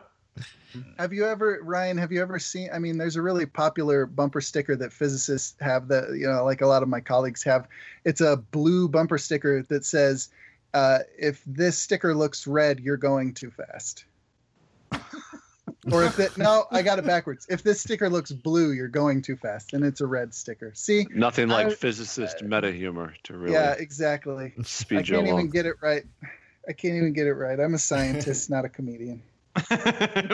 Have you ever, Ryan? Have you ever seen? I mean, there's a really popular bumper sticker that physicists have that you know, like a lot of my colleagues have. It's a blue bumper sticker that says, uh, "If this sticker looks red, you're going too fast." or if it no, I got it backwards. If this sticker looks blue, you're going too fast, and it's a red sticker. See? Nothing like I- physicist meta humor to really Yeah, exactly. I speed you can't along. even get it right. I can't even get it right. I'm a scientist, not a comedian.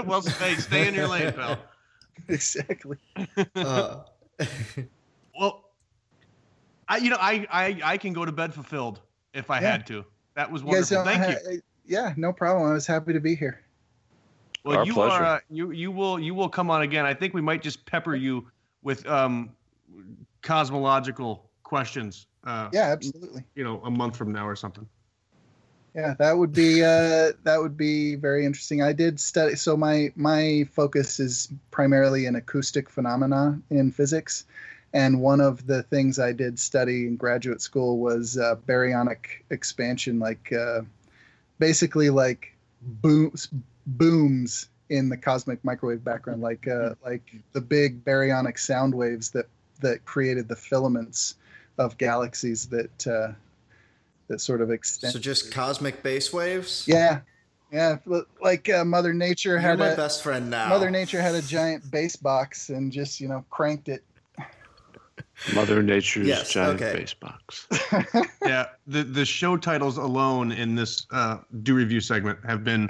well, stay stay in your lane, pal. exactly. Uh, Well, I you know I I I can go to bed fulfilled if I Yeah. had to. That was wonderful. don't Thank ha- you. Yeah, no problem. I was happy to be here. Well, Our you pleasure. are uh, you you will you will come on again. I think we might just pepper you with um cosmological questions. Uh, Yeah, absolutely. You know, a month from now or something. Yeah, that would be uh, that would be very interesting. I did study. So my my focus is primarily in acoustic phenomena in physics, and one of the things I did study in graduate school was uh, baryonic expansion, like uh, basically like booms booms in the cosmic microwave background, like uh, like the big baryonic sound waves that that created the filaments of galaxies that uh, that sort of extend. so just cosmic bass waves. Yeah, yeah. Like uh, Mother Nature You're had my a best friend now. Mother Nature had a giant bass box and just you know cranked it. Mother Nature's Yes, giant okay. face box. Yeah, the the show titles alone in this uh, do review segment have been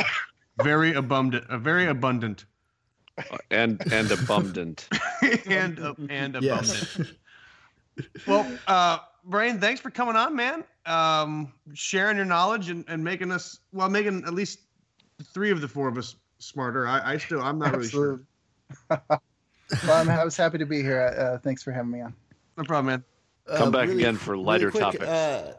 very abundant, uh, very abundant, and and abundant. and uh, and abundant. Yes. Well, uh, Brian, thanks for coming on, man. Um, sharing your knowledge and, and making us well, making at least three of the four of us smarter. I, I still I'm not really sure. Well, I'm, I was happy to be here. Uh, thanks for having me on. No problem, man. Come Uh, back really- again for really lighter quick, topics. Uh,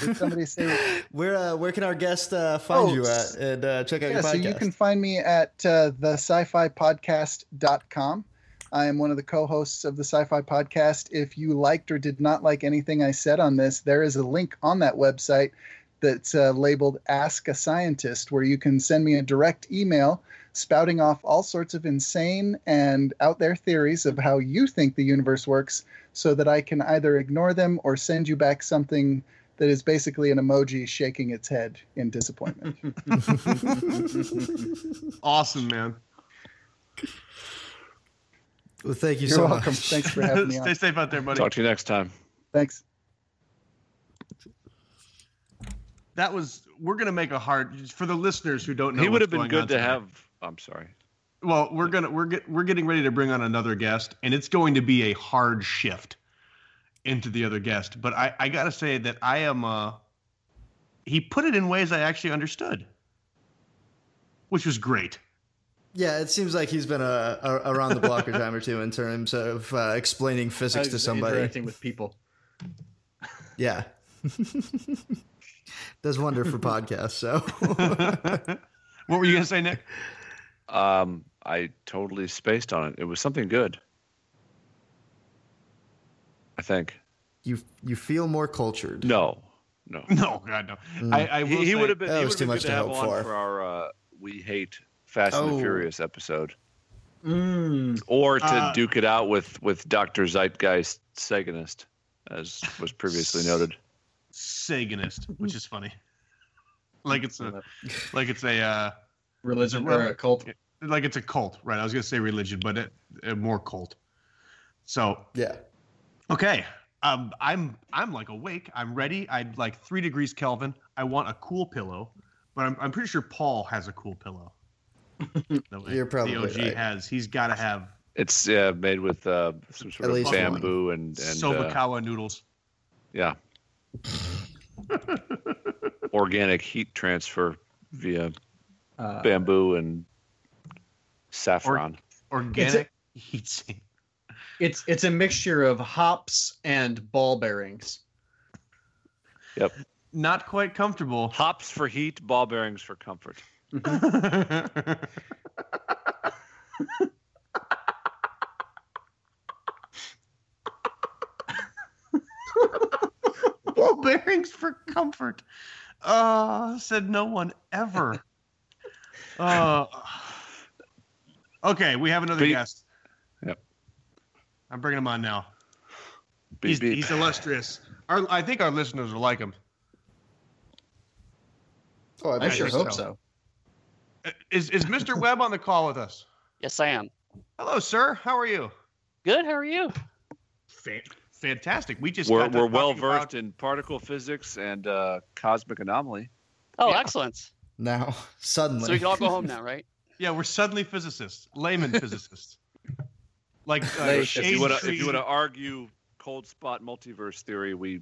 Did somebody say? where uh, where can our guest uh, find Oh, you at and uh, check out yeah, your so you can find me at uh, the sci-fi podcast.com. I am one of the co-hosts of the Sci-Fi Podcast. If you liked or did not like anything I said on this, there is a link on that website that's uh, labeled Ask a Scientist, where you can send me a direct email spouting off all sorts of insane and out there theories of how you think the universe works so that I can either ignore them or send you back something that is basically an emoji shaking its head in disappointment. Awesome, man. Well, thank you You're so welcome. much. Thanks for having me Stay on. safe out there, buddy. Talk to you next time. Thanks. That was. We're gonna make a hard for the listeners who don't know. he would have been good to tonight. have. I'm sorry. Well, we're gonna we're get, we're getting ready to bring on another guest, and it's going to be a hard shift into the other guest. But I I gotta say that I am. uh He put it in ways I actually understood, which was great. Yeah, it seems like he's been uh, a, around the block a time or two in terms of uh, explaining physics to somebody. interacting with people. Yeah. Does wonder for podcasts. So what were you gonna say, Nick? Um, I totally spaced on it. It was something good. I think. you you feel more cultured. No, no. No, God, no. Mm. I, I will He, he would have been. that He was too much to to have hope on for. for our uh, "We Hate Fast and Oh. the Furious" episode, Mm. or to Uh, duke it out with with Doctor Zeitgeist Saganist, as was previously noted. Saganist, which is funny. like it's a like it's a uh, Religion Well, or a cult. Like it's a cult, right? I was gonna say religion, but it, it more cult. So Yeah. okay, um, I'm I'm like awake. I'm ready. I'm like three degrees Kelvin. I want a cool pillow, but I'm I'm pretty sure Paul has a cool pillow. The way You're probably the OG right. has. He's got to have It's uh, made with uh, some sort At of least bamboo and and uh, Sobakawa noodles. yeah, organic heat transfer via Uh, bamboo and saffron. Organic heat sink. it's it's a mixture of hops and ball bearings. Yep. Not quite comfortable. Hops for heat, ball bearings for comfort. Ball bearings for comfort. Uh, said no one ever. Uh, okay, we have another Beep. guest. Yep. I'm bringing him on now. Beep, he's, beep. he's illustrious. Our, I think our listeners will like him. Oh, I bet sure hope so. Uh, Is, is Mr. Webb on the call with us? Yes, I am. Hello, sir. How are you? Good. How are you? Fa- fantastic. We just We're, we're well talking about- versed in particle physics and uh, cosmic anomaly. Oh, Yeah. excellent. Now, suddenly. So we can all go home now, right? Yeah, we're suddenly physicists, layman physicists. Like uh, Like, if If you want to, if you want to argue cold spot multiverse theory, we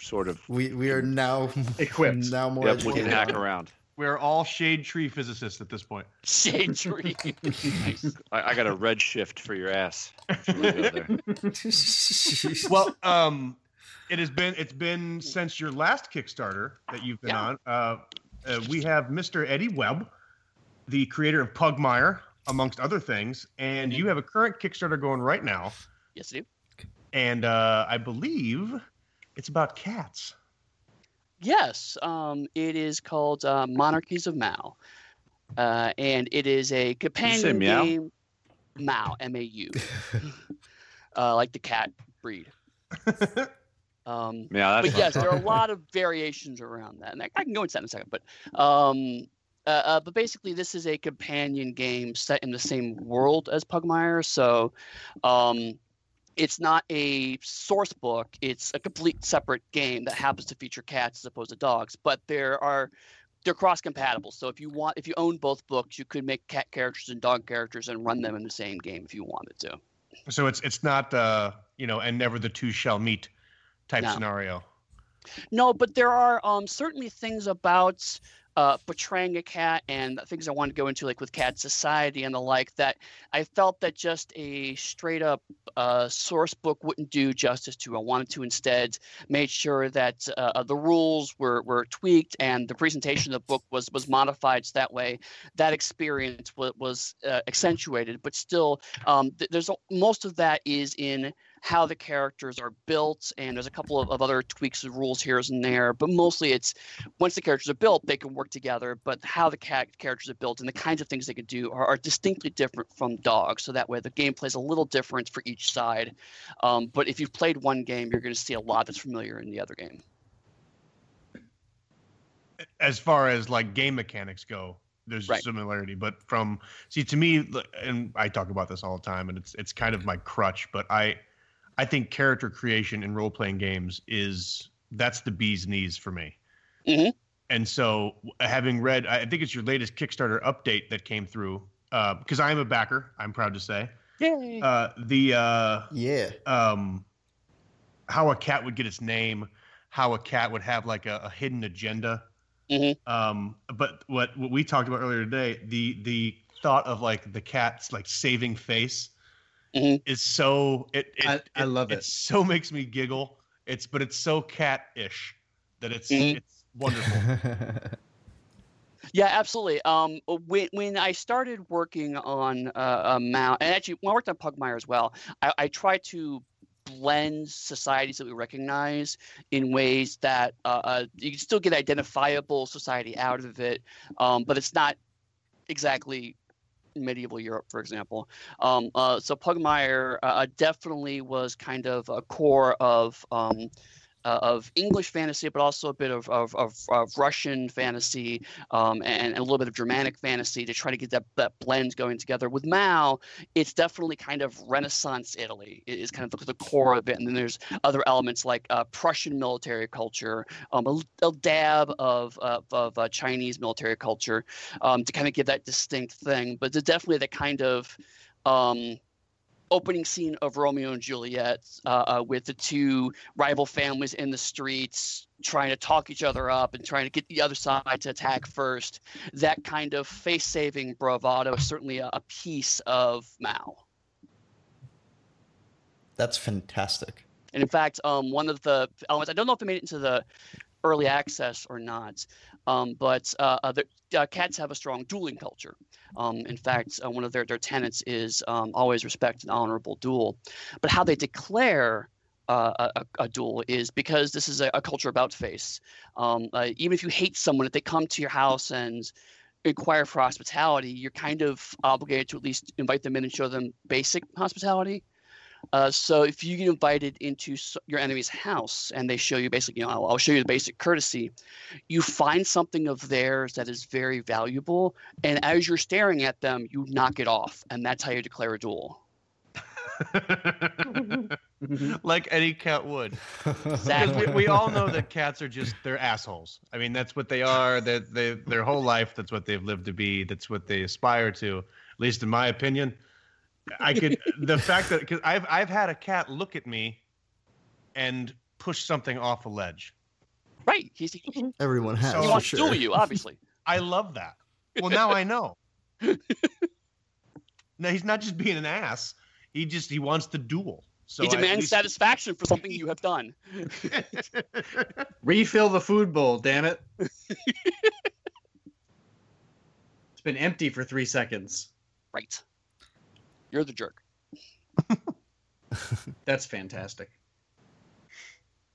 sort of we we are now Equipped. now more yep, we can hack around. We're all shade tree physicists at this point. Shade tree. nice. I, I got a red shift for your ass. Should we go there? Well, um, it has been it's been since your last Kickstarter that you've been Yeah. on. Uh, uh, we have Mr. Eddy Webb, the creator of Pugmire, amongst other things, and you have a current Kickstarter going right now, Yes, I do. and uh, I believe it's about cats. Yes, um, it is called uh, Monarchies of Mau, uh, and it is a companion meow? game. Mau, M-A-U, uh, like the cat breed. Um, Yeah, that's but yes, there are a lot of variations around that, and I, I can go into that in a second. But um, uh, uh, but basically, this is a companion game set in the same world as Pugmire, so um, it's not a source book. It's a complete separate game that happens to feature cats as opposed to dogs. But there are they're cross compatible. So if you want, if you own both books, you could make cat characters and dog characters and run them in the same game if you wanted to. So it's it's not uh, you know, and never the two shall meet type No. scenario. No, but there are um, certainly things about uh, portraying a cat and things I want to go into, like with cat society and the like, that I felt that just a straight up uh, source book wouldn't do justice to. I wanted to instead make sure that uh, the rules were, were tweaked and the presentation of the book was was modified so that way that experience was, was uh, accentuated. But still, um, th- there's a, most of that is in how the characters are built, and there's a couple of, of other tweaks of rules here and there, but mostly it's once the characters are built, they can work together, but how the cat characters are built and the kinds of things they can do are, are distinctly different from dogs. So that way the gameplay is a little different for each side. Um, but if you've played one game, you're going to see a lot that's familiar in the other game. as far as like game mechanics go there's Right. similarity but from see to me and i talk about this all the time and it's it's kind of my crutch but i i think character creation in role-playing games is that's the bee's knees for me Mhm. and so having read i think it's your latest kickstarter update that came through because i am a backer i'm proud to say Yay! uh the uh yeah. um how a cat would get its name how a cat would have like a, a hidden agenda Mhm. um but what what we talked about earlier today the the thought of like the cat's like saving face Mhm. is so it, it I- I love it. It so makes me giggle it's but it's so cat-ish that it's Mhm. it's wonderful Yeah, absolutely. Um, when when I started working on uh, uh, Mau, and actually when I worked on Pugmire as well, I, I tried to blend societies that we recognize in ways that uh, uh, you can still get identifiable society out of it, um, but it's not exactly medieval Europe, for example. Um, uh, so Pugmire uh, definitely was kind of a core of um, uh, of English fantasy, but also a bit of of, of, of Russian fantasy um, and, and, a little bit of Germanic fantasy to try to get that that blend going together. With Mau, it's definitely kind of Renaissance Italy is kind of the, the core of it, and then there's other elements like uh, Prussian military culture, um, a, a, dab of of, of uh, Chinese military culture um, to kind of give that distinct thing. But definitely the kind of um, opening scene of Romeo and Juliet uh, uh, with the two rival families in the streets trying to talk each other up and trying to get the other side to attack first. That kind of face saving bravado is certainly a, a piece of Mau. That's fantastic. And in fact, um, one of the elements, I don't know if it made it into the early access or not, um, but uh, the, uh, cats have a strong dueling culture. Um, in fact, uh, one of their, their tenets is um, always respect an honorable duel. But how they declare uh, a, a, duel is because this is a, a culture about face. Um, uh, even if you hate someone, if they come to your house and inquire for hospitality, you're kind of obligated to at least invite them in and show them basic hospitality. Uh, so if you get invited into your enemy's house and they show you basically, you know, I'll, I'll, show you the basic courtesy, you find something of theirs that is very valuable, and as you're staring at them, you knock it off, and that's how you declare a duel. like any cat would. Exactly. We, we, all know that cats are just they're assholes. I mean, that's what they are. That they, they their whole life, that's what they've lived to be. That's what they aspire to. At least in my opinion. I could the fact that because I've I've had a cat look at me and push something off a ledge. Right. He's, everyone has. So, he wants sure. to do you, obviously. I love that. Well, now I know. now he's not just being an ass. He just he wants to duel. So he demands least... satisfaction for something you have done. Refill the food bowl, damn it. it's been empty for three seconds. Right. You're the jerk. That's fantastic.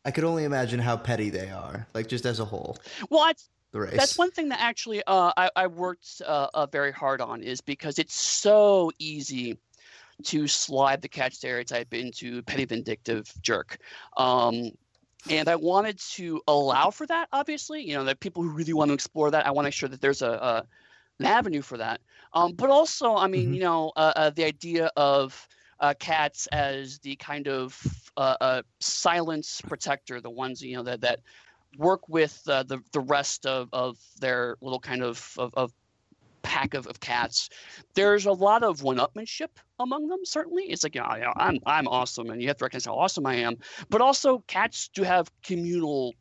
I could only imagine how petty they are, like just as a whole. Well, that's one thing that actually uh, I, I, worked uh, uh, very hard on is because it's so easy to slide the catch stereotype into petty vindictive jerk. Um, and I wanted to allow for that, obviously. You know, that people who really want to explore that, I want to make sure that there's a, a an avenue for that. Um, but also, I mean, mm-hmm. you know, uh, uh, the idea of uh, cats as the kind of uh, uh, silence protector, the ones you know that that work with uh, the the rest of, of their little kind of of, of pack of, of cats. There's a lot of one-upmanship among them. Certainly, it's like you know, you know, I'm I'm awesome, and you have to recognize how awesome I am. But also, cats do have communal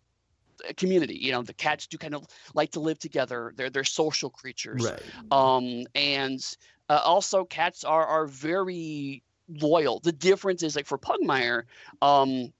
community. You know, the cats do kind of like to live together. They're they're social creatures. Right. Um, and uh, also cats are are very loyal. The difference is like for Pugmire, um,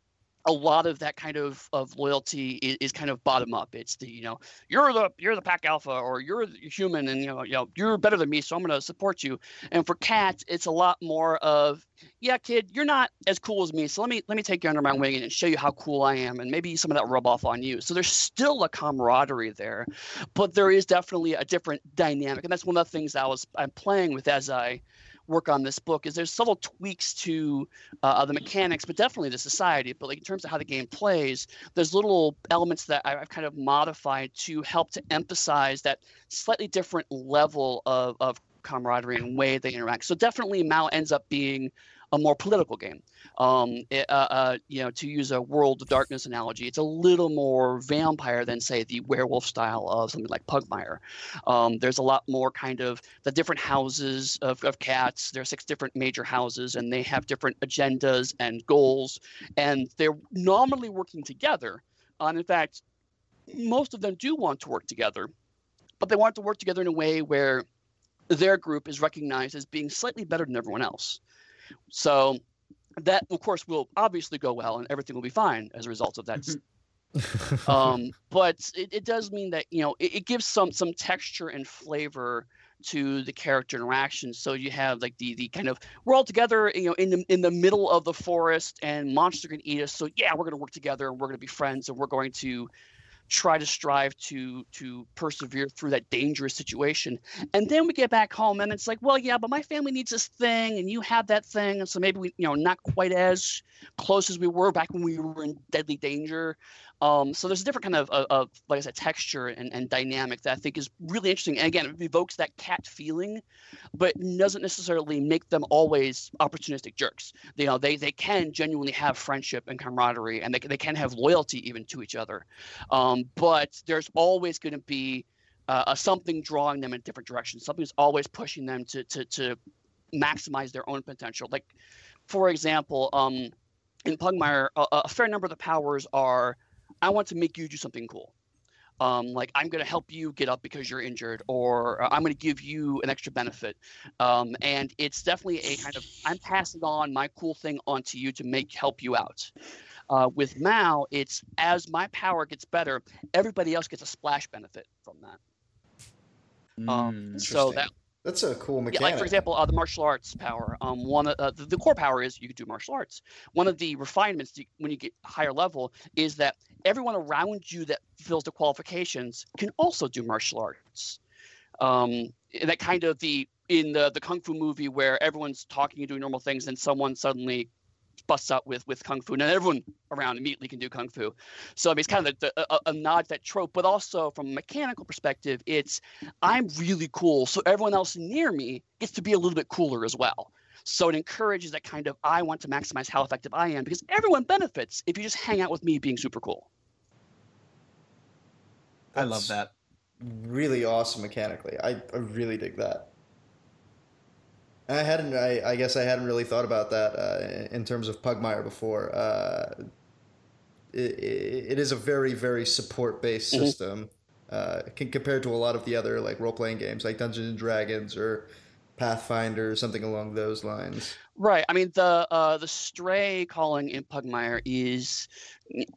a lot of that kind of, of loyalty is, is, kind of bottom up. It's the you know you're the you're the pack alpha or you're human and you know you know you're better than me, so I'm to support you. And for cats, it's a lot more of yeah, kid, you're not as cool as me, so let me let me take you under my wing and show you how cool I am, and maybe some of that rub off on you. So there's still a camaraderie there, but there is definitely a different dynamic, and that's one of the things I was I'm playing with as I work on this book is there's subtle tweaks to uh, the mechanics, but definitely the society. But like in terms of how the game plays, there's little elements that I've kind of modified to help to emphasize that slightly different level of, of camaraderie and way they interact. So definitely Mau ends up being a more political game. Um, it, uh, uh, you know, to use a World of Darkness analogy, it's a little more vampire than say the werewolf style of something like Pugmire. Um, there's a lot more kind of the different houses of, of cats. There are six different major houses, and they have different agendas and goals, and they're normally working together. And in fact, most of them do want to work together, but they want to work together in a way where their group is recognized as being slightly better than everyone else. So that, of course, will obviously go well, and everything will be fine as a result of that. Mm-hmm. um, but it, it, does mean that you know it, it, gives some some texture and flavor to the character interactions. So you have like the the kind of we're all together, you know, in the in the middle of the forest, and monster can eat us. So yeah, we're gonna work together, and we're gonna be friends, and we're going to try to strive to to persevere through that dangerous situation. And then we get back home and it's like well yeah but my family needs this thing and you have that thing. And so maybe we you know not quite as close as we were back when we were in deadly danger um, so there's a different kind of, of, of, like I said, texture and, and dynamic that I think is really interesting. And again, it evokes that cat feeling, but doesn't necessarily make them always opportunistic jerks. You know, they they can genuinely have friendship and camaraderie, and they they can have loyalty even to each other. Um, but there's always going to be uh, a something drawing them in different directions. Something's always pushing them to to to maximize their own potential. Like, for example, um, in Pugmire, a, a fair number of the powers are I want to make you do something cool. Um, like I'm going to help you get up because you're injured, or uh, I'm going to give you an extra benefit. Um, and it's definitely a kind of I'm passing on my cool thing onto you to make help you out. Uh, with Mau, it's as my power gets better, everybody else gets a splash benefit from that. Um, Mm, so that That's a cool yeah, mechanic. like for example, uh, the martial arts power. Um, one of uh, the, the core power is you can do martial arts. One of the refinements to, when you get higher level is that everyone around you that fills the qualifications can also do martial arts. Um, that kind of the in the the kung fu movie where everyone's talking and doing normal things, and someone suddenly busts out with with kung fu, and everyone around immediately can do kung fu. So I mean, it's kind of the, the, a, a nod to that trope, but also from a mechanical perspective, it's I'm really cool, so everyone else near me gets to be a little bit cooler as well. So it encourages that kind of I want to maximize how effective I am because everyone benefits if you just hang out with me being super cool. I love that. Really awesome mechanically. I, I really dig that. I hadn't. I, I guess I hadn't really thought about that uh, in terms of Pugmire before. Uh, it, it is a very very support based Mhm. system, uh, can, compared to a lot of the other like role playing games like Dungeons and Dragons or Pathfinder or something along those lines. Right. I mean, the uh, the stray calling in Pugmire is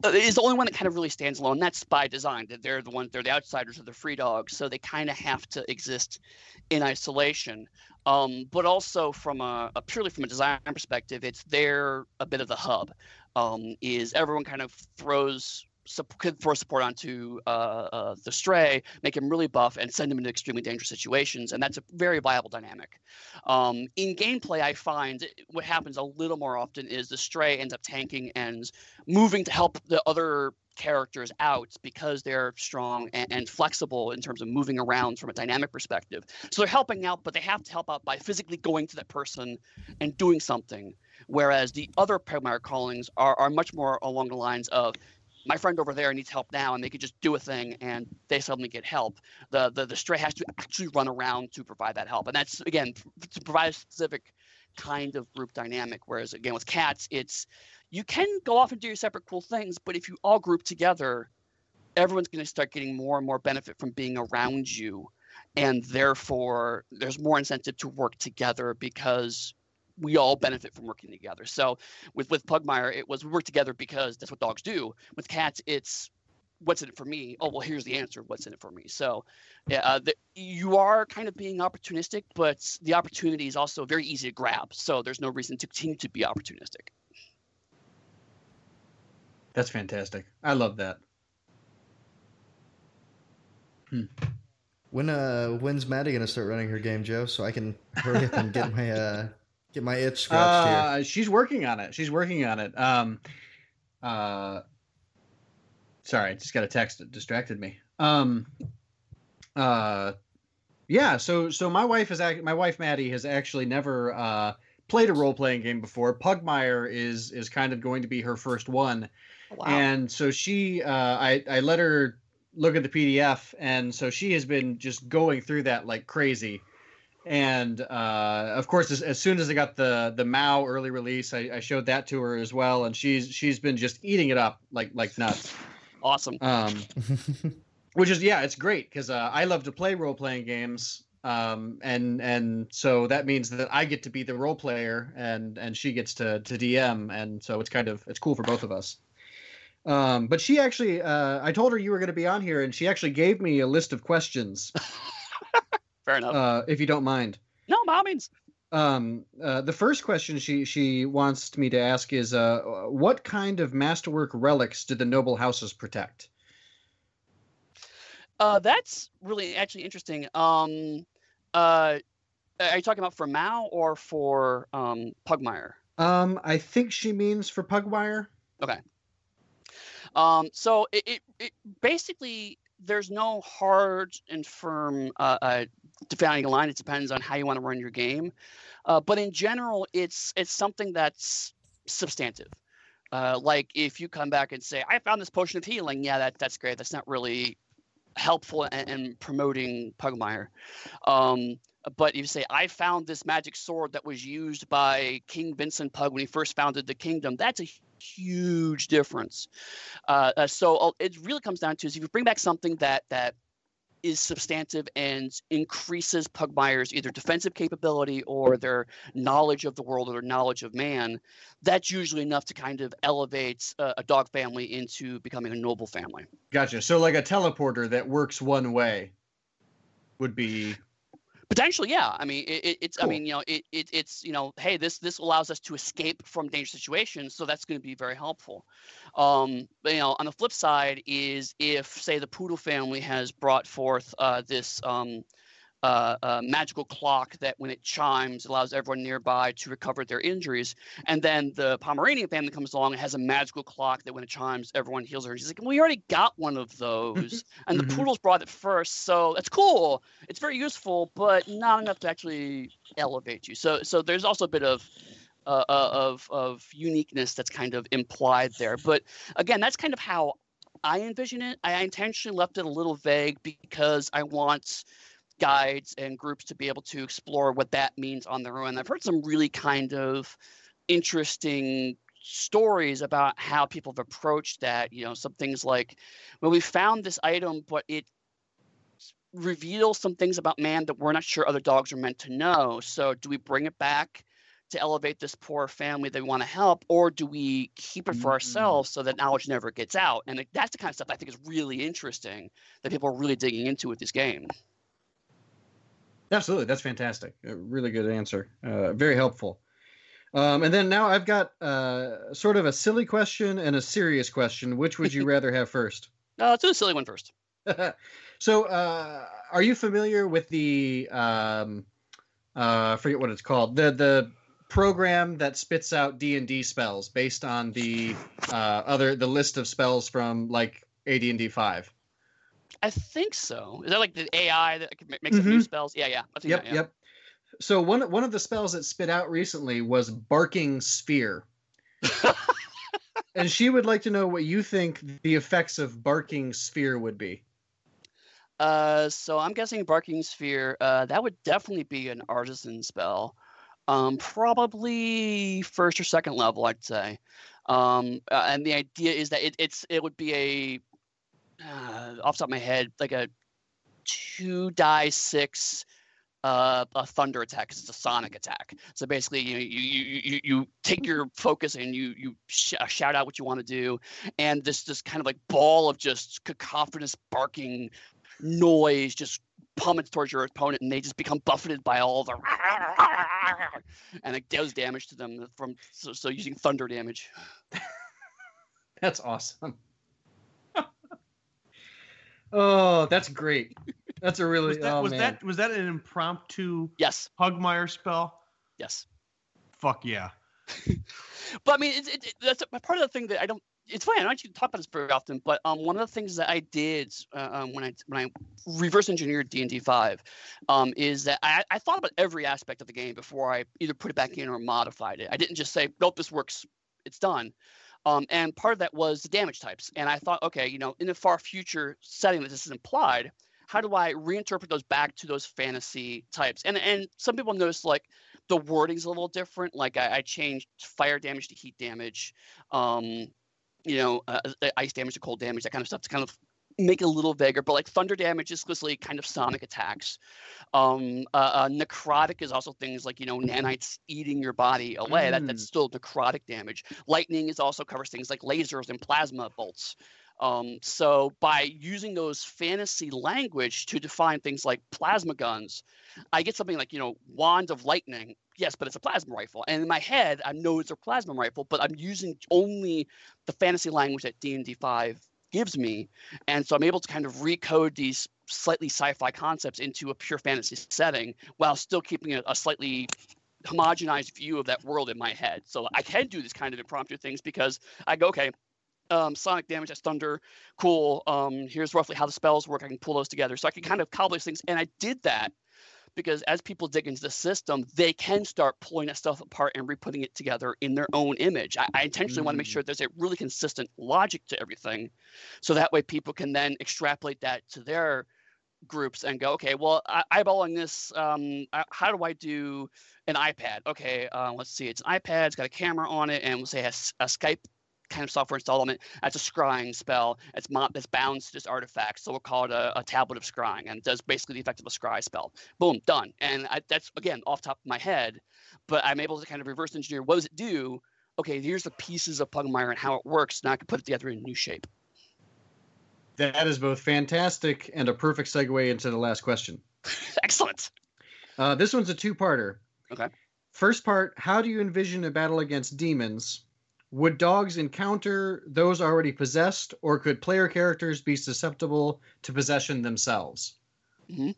is the only one that kind of really stands alone. That's by design. That they're the ones, they're the outsiders of the free dogs, so they kind of have to exist in isolation. Um, but also from a, a purely from a design perspective, it's they're a bit of the hub. Um, is everyone kind of throws could throw support onto uh, uh, the stray, make him really buff, and send him into extremely dangerous situations, and that's a very viable dynamic. Um, in gameplay, I find what happens a little more often is the stray ends up tanking and moving to help the other characters out because they're strong and, and flexible in terms of moving around from a dynamic perspective. So they're helping out, but they have to help out by physically going to that person and doing something. Whereas the other primary callings are, are much more along the lines of my friend over there needs help now, and they could just do a thing and they suddenly get help. The, the the stray has to actually run around to provide that help, and that's again to provide a specific kind of group dynamic. Whereas again with cats, it's you can go off and do your separate cool things, but if you all group together, everyone's going to start getting more and more benefit from being around you, and therefore there's more incentive to work together because we all benefit from working together. So with with Pugmire, it was we work together because that's what dogs do. With cats, it's what's in it for me. Oh well, here's the answer. What's in it for me? So yeah, uh, the, you are kind of being opportunistic, but the opportunity is also very easy to grab. So there's no reason to continue to be opportunistic. That's fantastic. I love that. When uh when's Maddie gonna start running her game, Joe? So I can hurry up and get my uh get my itch scratched here. Uh, she's working on it. She's working on it. Um, uh, sorry, I just got a text that distracted me. Um, uh, yeah. So, so my wife is act- my wife Maddie has actually never uh, played a role playing game before. Pugmire is is kind of going to be her first one, Wow. and so she, uh, I I let her look at the PDF, and so she has been just going through that like crazy and uh, of course, as, as soon as I got the the Mau early release, I, I showed that to her as well, and she's she's been just eating it up like like nuts. Awesome. Um, which is yeah, it's great because uh, I love to play role playing games, um, and and so that means that I get to be the role player, and and she gets to to DM, and so it's kind of it's cool for both of us. Um, but she actually, uh, I told her you were going to be on here, and she actually gave me a list of questions, Fair enough. uh, if you don't mind. no, by all means. Um, uh, the first question she she wants me to ask is, uh, what kind of masterwork relics did the noble houses protect? Uh, that's really actually interesting. Um, uh, are you talking about for Mau or for um, Pugmire? Um, I think she means for Pugmire. Okay. Um, so it, it, it basically there's no hard and firm uh, uh, defining line. It depends on how you want to run your game, uh, but in general, it's it's something that's substantive. Uh, like if you come back and say, "I found this potion of healing," yeah, that that's great. That's not really helpful in, in promoting Pugmire. Um, but you say, "I found this magic sword that was used by King Vincent Pug when he first founded the kingdom," that's a huge difference. Uh, uh, so uh, it really comes down to is if you bring back something that that is substantive and increases Pugmire's either defensive capability or their knowledge of the world or their knowledge of man, that's usually enough to kind of elevate a, a dog family into becoming a noble family. Gotcha. So like a teleporter that works one way would be Potentially, yeah. I mean, it, it, it's. I mean, you know, it, it, it's. You know, hey, this this allows us to escape from dangerous situations, so that's going to be very helpful. Um, but, you know, on the flip side is if, say, the poodle family has brought forth uh, this um, uh, uh, magical clock that, when it chimes, allows everyone nearby to recover their injuries, and then the Pomeranian family comes along and has a magical clock that, when it chimes, everyone heals their injuries. Like, we already got one of those, and the Mhm. poodles brought it first, so it's cool it's very useful, but not enough to actually elevate you. So so there's also a bit of uh, uh, of of uniqueness that's kind of implied there. But again, that's kind of how I envision it. I intentionally left it a little vague because I want guides and groups to be able to explore what that means on their own. I've heard some really kind of interesting stories about how people have approached that. You know, some things like, well, we found this item, but it reveals some things about man that we're not sure other dogs are meant to know. So, do we bring it back to elevate this poor family that we want to help, or do we keep it for Mm. ourselves so that knowledge never gets out? And that's the kind of stuff I think is really interesting that people are really digging into with this game. Absolutely, that's fantastic. A really good answer. Uh, very helpful. Um, and then now I've got uh, sort of a silly question and a serious question. Which would you rather have first? Uh, let's do the silly one first. so, uh, are you familiar with the um, uh, I forget what it's called the the program that spits out D and D spells based on the uh, other the list of spells from like AD and D five? I think so. Is that like the AI that ma- makes up new spells? Yeah, yeah. Yep, that, yeah. yep. So one one of the spells that spit out recently was barking sphere. and she would like to know what you think the effects of barking sphere would be. Uh, so I'm guessing Barking Sphere. Uh, that would definitely be an artisan spell. Um, probably first or second level, I'd say. Um, uh, and the idea is that it, it's it would be a uh, off top of my head like a two die six uh, a thunder attack because it's a sonic attack. So basically, you you you you, take your focus and you you sh- uh, shout out what you want to do, and this this kind of like ball of just cacophonous barking noise just plummets towards your opponent, and they just become buffeted by all the and it does damage to them from so, so using thunder damage. That's awesome. Oh, that's great. That's a really Was that oh was man. that was that an impromptu Yes, Pugmire spell? yes. Fuck yeah. But I mean, it's it, it, that's a, part of the thing that I don't. It's funny. I don't actually talk about this very often, but um, one of the things that I did uh, um, when I when I reverse engineered D and D five, um, is that I, I thought about every aspect of the game before I either put it back in or modified it. I didn't just say, "Nope, this works. It's done." Um, and part of that was the damage types. And I thought, okay, you know, in the far future setting that this is implied, how do I reinterpret those back to those fantasy types? And and some people notice like the wording's a little different. Like I, I changed fire damage to heat damage, um, you know, uh, uh, ice damage to cold damage, that kind of stuff to kind of make it a little vaguer. But like thunder damage is explicitly kind of sonic attacks. Um, uh, uh, necrotic is also things like you know nanites eating your body away. That that's still necrotic damage. Lightning is also covers things like lasers and plasma bolts. Um, so by using those fantasy language to define things like plasma guns, I get something like you know wand of lightning. Yes, but it's a plasma rifle, and in my head I know it's a plasma rifle, but I'm using only the fantasy language that D and D five gives me, and so I'm able to kind of recode these slightly sci-fi concepts into a pure fantasy setting while still keeping a, a slightly homogenized view of that world in my head. So I can do this kind of impromptu things because I go, okay, um, sonic damage, that's thunder, cool. Um, here's roughly how the spells work. I can pull those together. So I can kind of cobble these things. And I did that because as people dig into the system, they can start pulling that stuff apart and re-putting it together in their own image. I, I intentionally mm. want to make sure there's a really consistent logic to everything. So that way people can then extrapolate that to their groups and go, okay, well, I- eyeballing this, um, I- how do I do an iPad? Okay, uh, let's see, it's an iPad, it's got a camera on it, and we'll say has a Skype kind of software installed on it. That's a scrying spell. It's mo- that's bound to this artifact, so we'll call it a, a, tablet of scrying, and it does basically the effect of a scry spell. Boom, done. And I, that's again off top of my head, but I'm able to kind of reverse engineer what does it do. Okay, here's the pieces of Pugmire and how it works. Now I can put it together in a new shape. That is both fantastic and a perfect segue into the last question. Excellent. Uh, this one's a two-parter. Okay. First part: How do you envision a battle against demons? Would dogs encounter those already possessed, or could player characters be susceptible to possession themselves? Mm-hmm.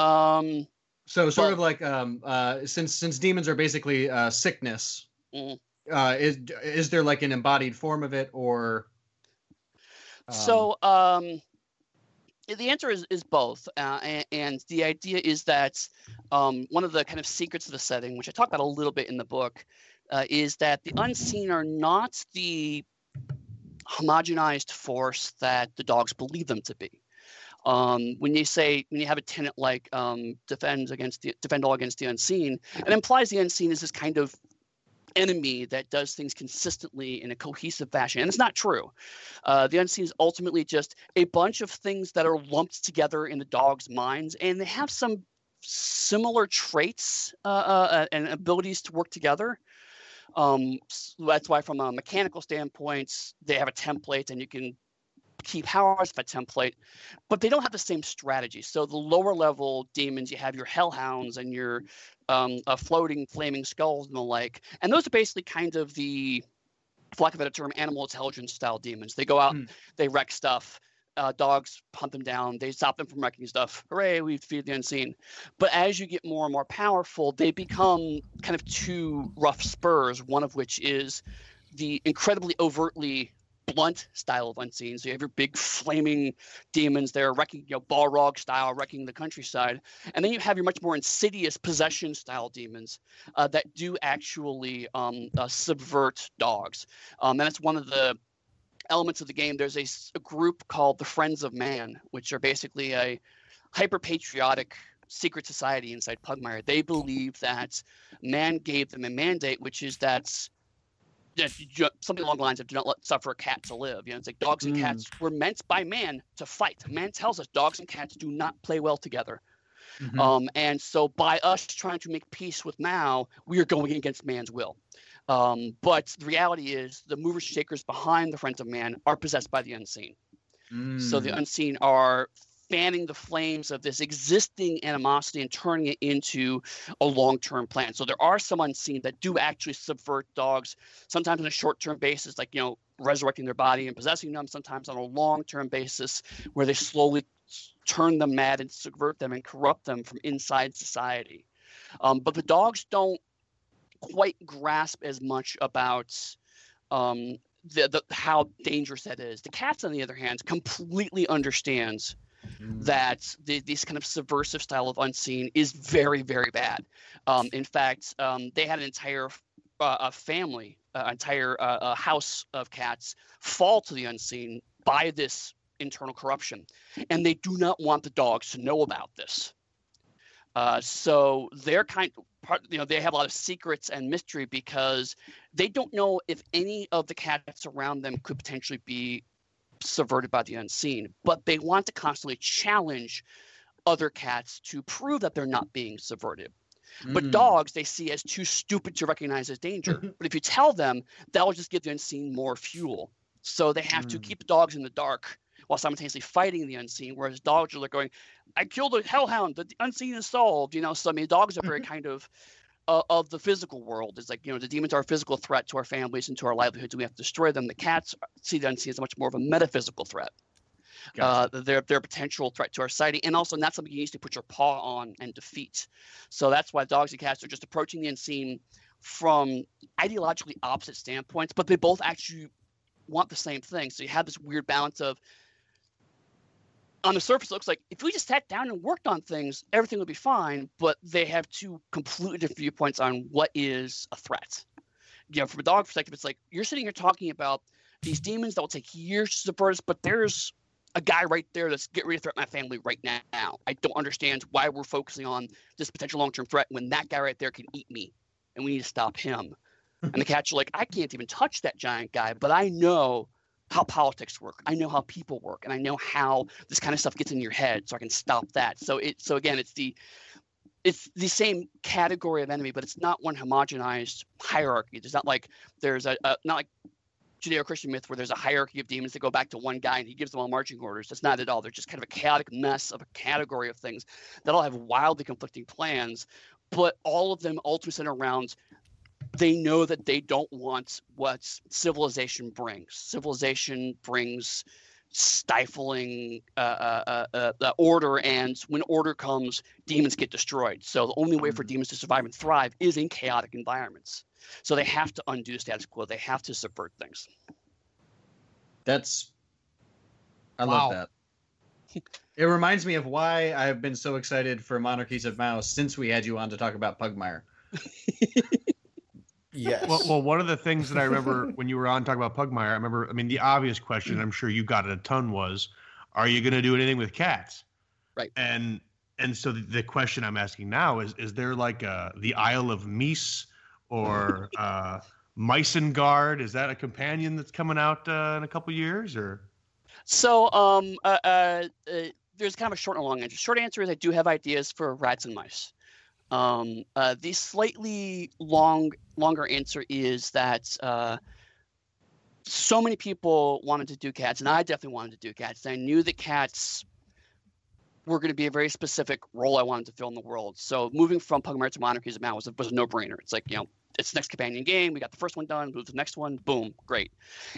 Um. So sort well, of like um, uh, since since demons are basically uh, sickness, mm-hmm. uh, is is there like an embodied form of it, or um, so um, the answer is, is both. Uh, and, and, the idea is that um, one of the kind of secrets of the setting, which I talk about a little bit in the book, uh, is that the unseen are not the homogenized force that the dogs believe them to be. Um, when you say when you have a tenant like um, defend against the defend all against the unseen, it implies the unseen is this kind of enemy that does things consistently in a cohesive fashion. And it's not true. Uh, the unseen is ultimately just a bunch of things that are lumped together in the dog's minds, and they have some similar traits uh, uh, and abilities to work together. Um, so that's why, from a mechanical standpoint, they have a template, and you can keep powers of a template, but they don't have the same strategy. So the lower level demons, you have your hellhounds and your um, uh, floating flaming skulls and the like, and those are basically kind of the, for lack of a better term, animal intelligence style demons. They go out, mm. they wreck stuff. Uh, dogs hunt them down. They stop them from wrecking stuff. Hooray, we feed the unseen. But as you get more and more powerful, they become kind of two rough spurs, one of which is the incredibly overtly blunt style of unseen. So you have your big flaming demons there wrecking, you know, Balrog style, wrecking the countryside. And then you have your much more insidious possession style demons uh, that do actually um, uh, subvert dogs. Um, and that's one of the elements of the game. There's a, a group called the Friends of Man, which are basically a hyper patriotic secret society inside Pugmire. They believe that man gave them a mandate, which is that something along the lines of do not let suffer a cat to live. You know, it's like dogs and mm. cats were meant by man to fight. Man tells us dogs and cats do not play well together. Mm-hmm. Um, and so by us trying to make peace with Mau, we are going against man's will. Um, but the reality is the movers shakers behind the friends of man are possessed by the unseen. Mm. So the mm. unseen are fanning the flames of this existing animosity and turning it into a long-term plan. So there are some unseen that do actually subvert dogs, sometimes on a short-term basis, like you know, resurrecting their body and possessing them, sometimes on a long-term basis where they slowly turn them mad and subvert them and corrupt them from inside society. Um, but the dogs don't quite grasp as much about um, the, the, how dangerous that is. The cats, on the other hand, completely understands mm. that the, this kind of subversive style of unseen is very, very bad. Um, in fact, um, they had an entire uh, a family, uh, entire uh, house of cats fall to the unseen by this internal corruption, and they do not want the dogs to know about this. Uh, so they're kind of part, you know, they have a lot of secrets and mystery because they don't know if any of the cats around them could potentially be subverted by the unseen, but they want to constantly challenge other cats to prove that they're not being subverted. Mm. But dogs they see as too stupid to recognize as danger. but if you tell them, that will just give the unseen more fuel. So they have mm. to keep the dogs in the dark while simultaneously fighting the unseen. Whereas dogs are like going, "I killed a hellhound. The unseen is solved." You know, so I mean, dogs are very kind of uh, of the physical world. It's like you know the demons are a physical threat to our families and to our livelihoods, and we have to destroy them. The cats see the unseen as much more of a metaphysical threat. Uh, they're, they're a potential threat to our society, and also not something you need to put your paw on and defeat. So that's why dogs and cats are just approaching the unseen from ideologically opposite standpoints, but they both actually want the same thing. So you have this weird balance of on the surface, it looks like if we just sat down and worked on things, everything would be fine. But they have two completely different viewpoints on what is a threat. You know, from a dog perspective, it's like you're sitting here talking about these demons that will take years to subvert us, but there's a guy right there that's getting ready to threaten my family right now. I don't understand why we're focusing on this potential long term threat when that guy right there can eat me and we need to stop him. and the cats are like, I can't even touch that giant guy, but I know how politics work. I know how people work, and I know how this kind of stuff gets in your head, so I can stop that. So it so again, it's the it's the same category of enemy, but it's not one homogenized hierarchy. There's not like there's a, a not like Judeo-Christian myth where there's a hierarchy of demons that go back to one guy and he gives them all marching orders. That's not at all. They're just kind of a chaotic mess of a category of things that all have wildly conflicting plans, but all of them ultimately center around they know that they don't want what civilization brings. Civilization brings stifling uh, uh, uh, uh, order, and when order comes, demons get destroyed. So the only way for mm. demons to survive and thrive is in chaotic environments. So they have to undo status quo. They have to subvert things. That's, I Wow. love that. It reminds me of why I've been so excited for Monarchies of Mau since we had you on to talk about Pugmire. Yes. Well, well, one of the things that I remember when you were on talking about Pugmire, I remember, I mean, the obvious question, I'm sure you got it a ton was, are you going to do anything with cats? Right. And and so the, the question I'm asking now is, is there like a, the Isle of Meese or uh, Guard? Is that a companion that's coming out uh, in a couple years or? So um, uh, uh, uh, there's kind of a short and a long answer. Short answer is I do have ideas for rats and mice. Um, uh, the slightly long longer answer is that uh, so many people wanted to do cats, and I definitely wanted to do cats. I knew that cats were going to be a very specific role I wanted to fill in the world. So moving from Pugmire to Monarchies of Mau was was a no-brainer. It's like you know, it's next companion game. We got the first one done. Move to the next one. Boom, great.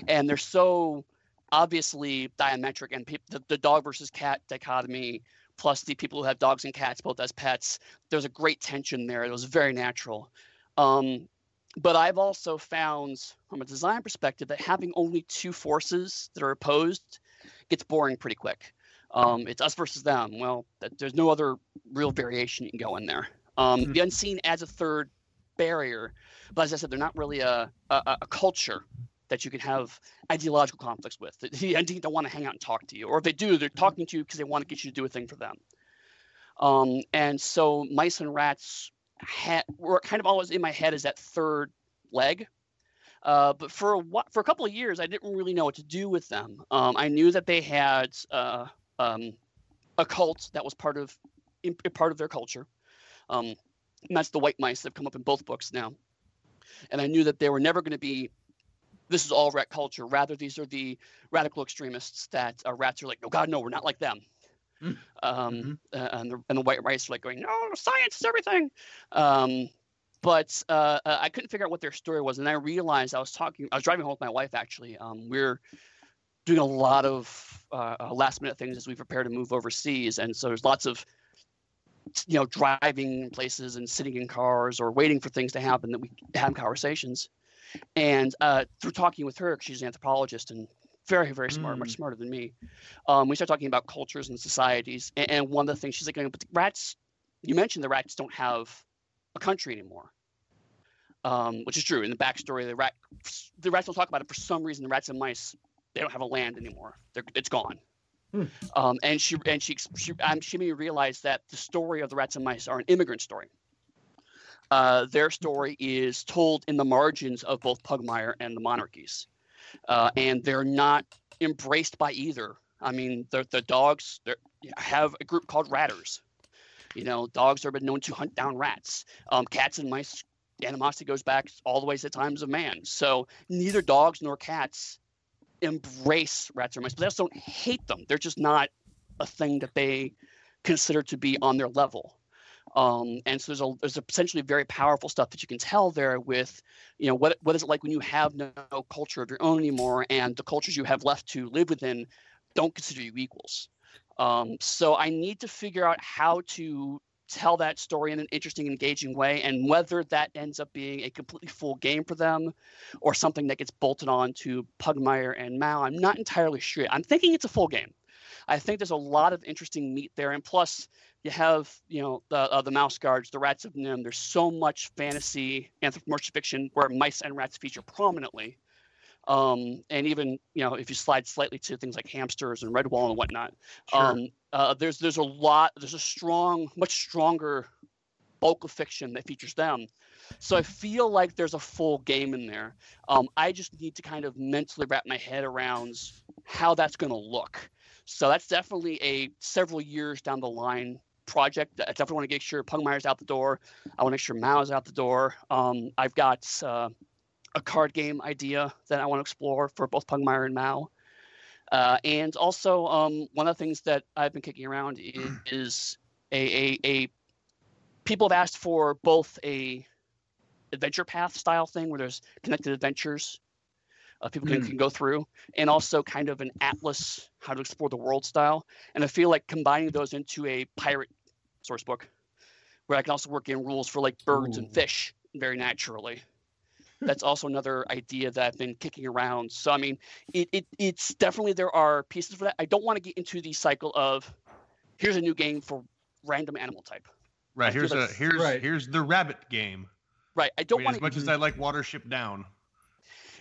And they're so obviously diametric, and peop the, the dog versus cat dichotomy plus the people who have dogs and cats both as pets. There's a great tension there. It was very natural. Um, but I've also found, from a design perspective, that having only two forces that are opposed gets boring pretty quick. Um, it's us versus them. Well, th- there's no other real variation you can go in there. Um, Mhm. The unseen adds a third barrier, but as I said, they're not really a, a, a culture that you can have ideological conflicts with. The, the unseen don't want to hang out and talk to you, or if they do, they're talking to you because they want to get you to do a thing for them. Um, and so mice and rats ha- were kind of always in my head as that third leg. Uh, but for a for a couple of years, I didn't really know what to do with them. Um, I knew that they had uh, um, a cult that was part of in, part of their culture. Um, that's the white mice that have come up in both books now. And I knew that they were never going to be. This is all rat culture. Rather, these are the radical extremists that uh, rats are like, no, God, no, we're not like them. Mm. Um, Mhm. uh, and, the, and the white mice are like going, no, science is everything. Um, but uh, uh, I couldn't figure out what their story was, and I realized I was talking. I was driving home with my wife actually. Um, we're doing a lot of uh, uh, last minute things as we prepare to move overseas, and so there's lots of you know driving places and sitting in cars or waiting for things to happen that we have conversations. And uh, through talking with her, she's an anthropologist and very very smart, much smarter than me, um, we start talking about cultures and societies. And, and one of the things she's like, "But the rats, you mentioned the rats don't have a country anymore." um, which is true. In the backstory, the rat, the rats don't talk about it for some reason. The rats and mice, they don't have a land anymore. They're, it's gone. Hmm. Um, and she and she she, um, she made me realize that the story of the rats and mice are an immigrant story. Uh, their story is told in the margins of both Pugmire and the monarchies, uh, and they're not embraced by either. I mean, the the dogs have a group called ratters. You know, dogs have been known to hunt down rats. Um, cats and mice animosity goes back all the way to the times of man. So neither dogs nor cats embrace rats or mice, but they also don't hate them. They're just not a thing that they consider to be on their level. Um, and so there's a there's a potentially very powerful stuff that you can tell there with, you know, what what is it like when you have no, no culture of your own anymore, and the cultures you have left to live within don't consider you equals. Um, so I need to figure out how to tell that story in an interesting, engaging way, and whether that ends up being a completely full game for them, or something that gets bolted on to Pugmire and Mau. I'm not entirely sure. I'm thinking it's a full game. I think there's a lot of interesting meat there, and plus you have you know the uh, the mouse guards, the rats of NIMH. There's so much fantasy, anthropomorphic fiction where mice and rats feature prominently. Um, and even you know if you slide slightly to things like hamsters and Redwall and whatnot, Sure. um, uh, there's there's a lot there's a strong, much stronger bulk of fiction that features them. So I feel like there's a full game in there. Um, I just need to kind of mentally wrap my head around how that's going to look. So that's definitely a several years down the line project. I definitely want to make sure Pugmire's out the door. I want to make sure Mau's out the door. Um, I've got uh, a card game idea that I want to explore for both Pugmire and Mau. Uh, and also, um, one of the things that I've been kicking around is, is a, a, a people have asked for both a adventure path style thing where there's connected adventures uh, people can, Mm. can go through, and also kind of an atlas how to explore the world style. And I feel like combining those into a pirate source book, where I can also work in rules for like birds and fish very naturally. That's also another idea that I've been kicking around. So I mean, it, it it's definitely there are pieces for that. I don't want to get into the cycle of here's a new game for random animal type. Right. feel Here's a here's Right. here's the rabbit game. Right. I I don't mean, want as much as I like Watership Down.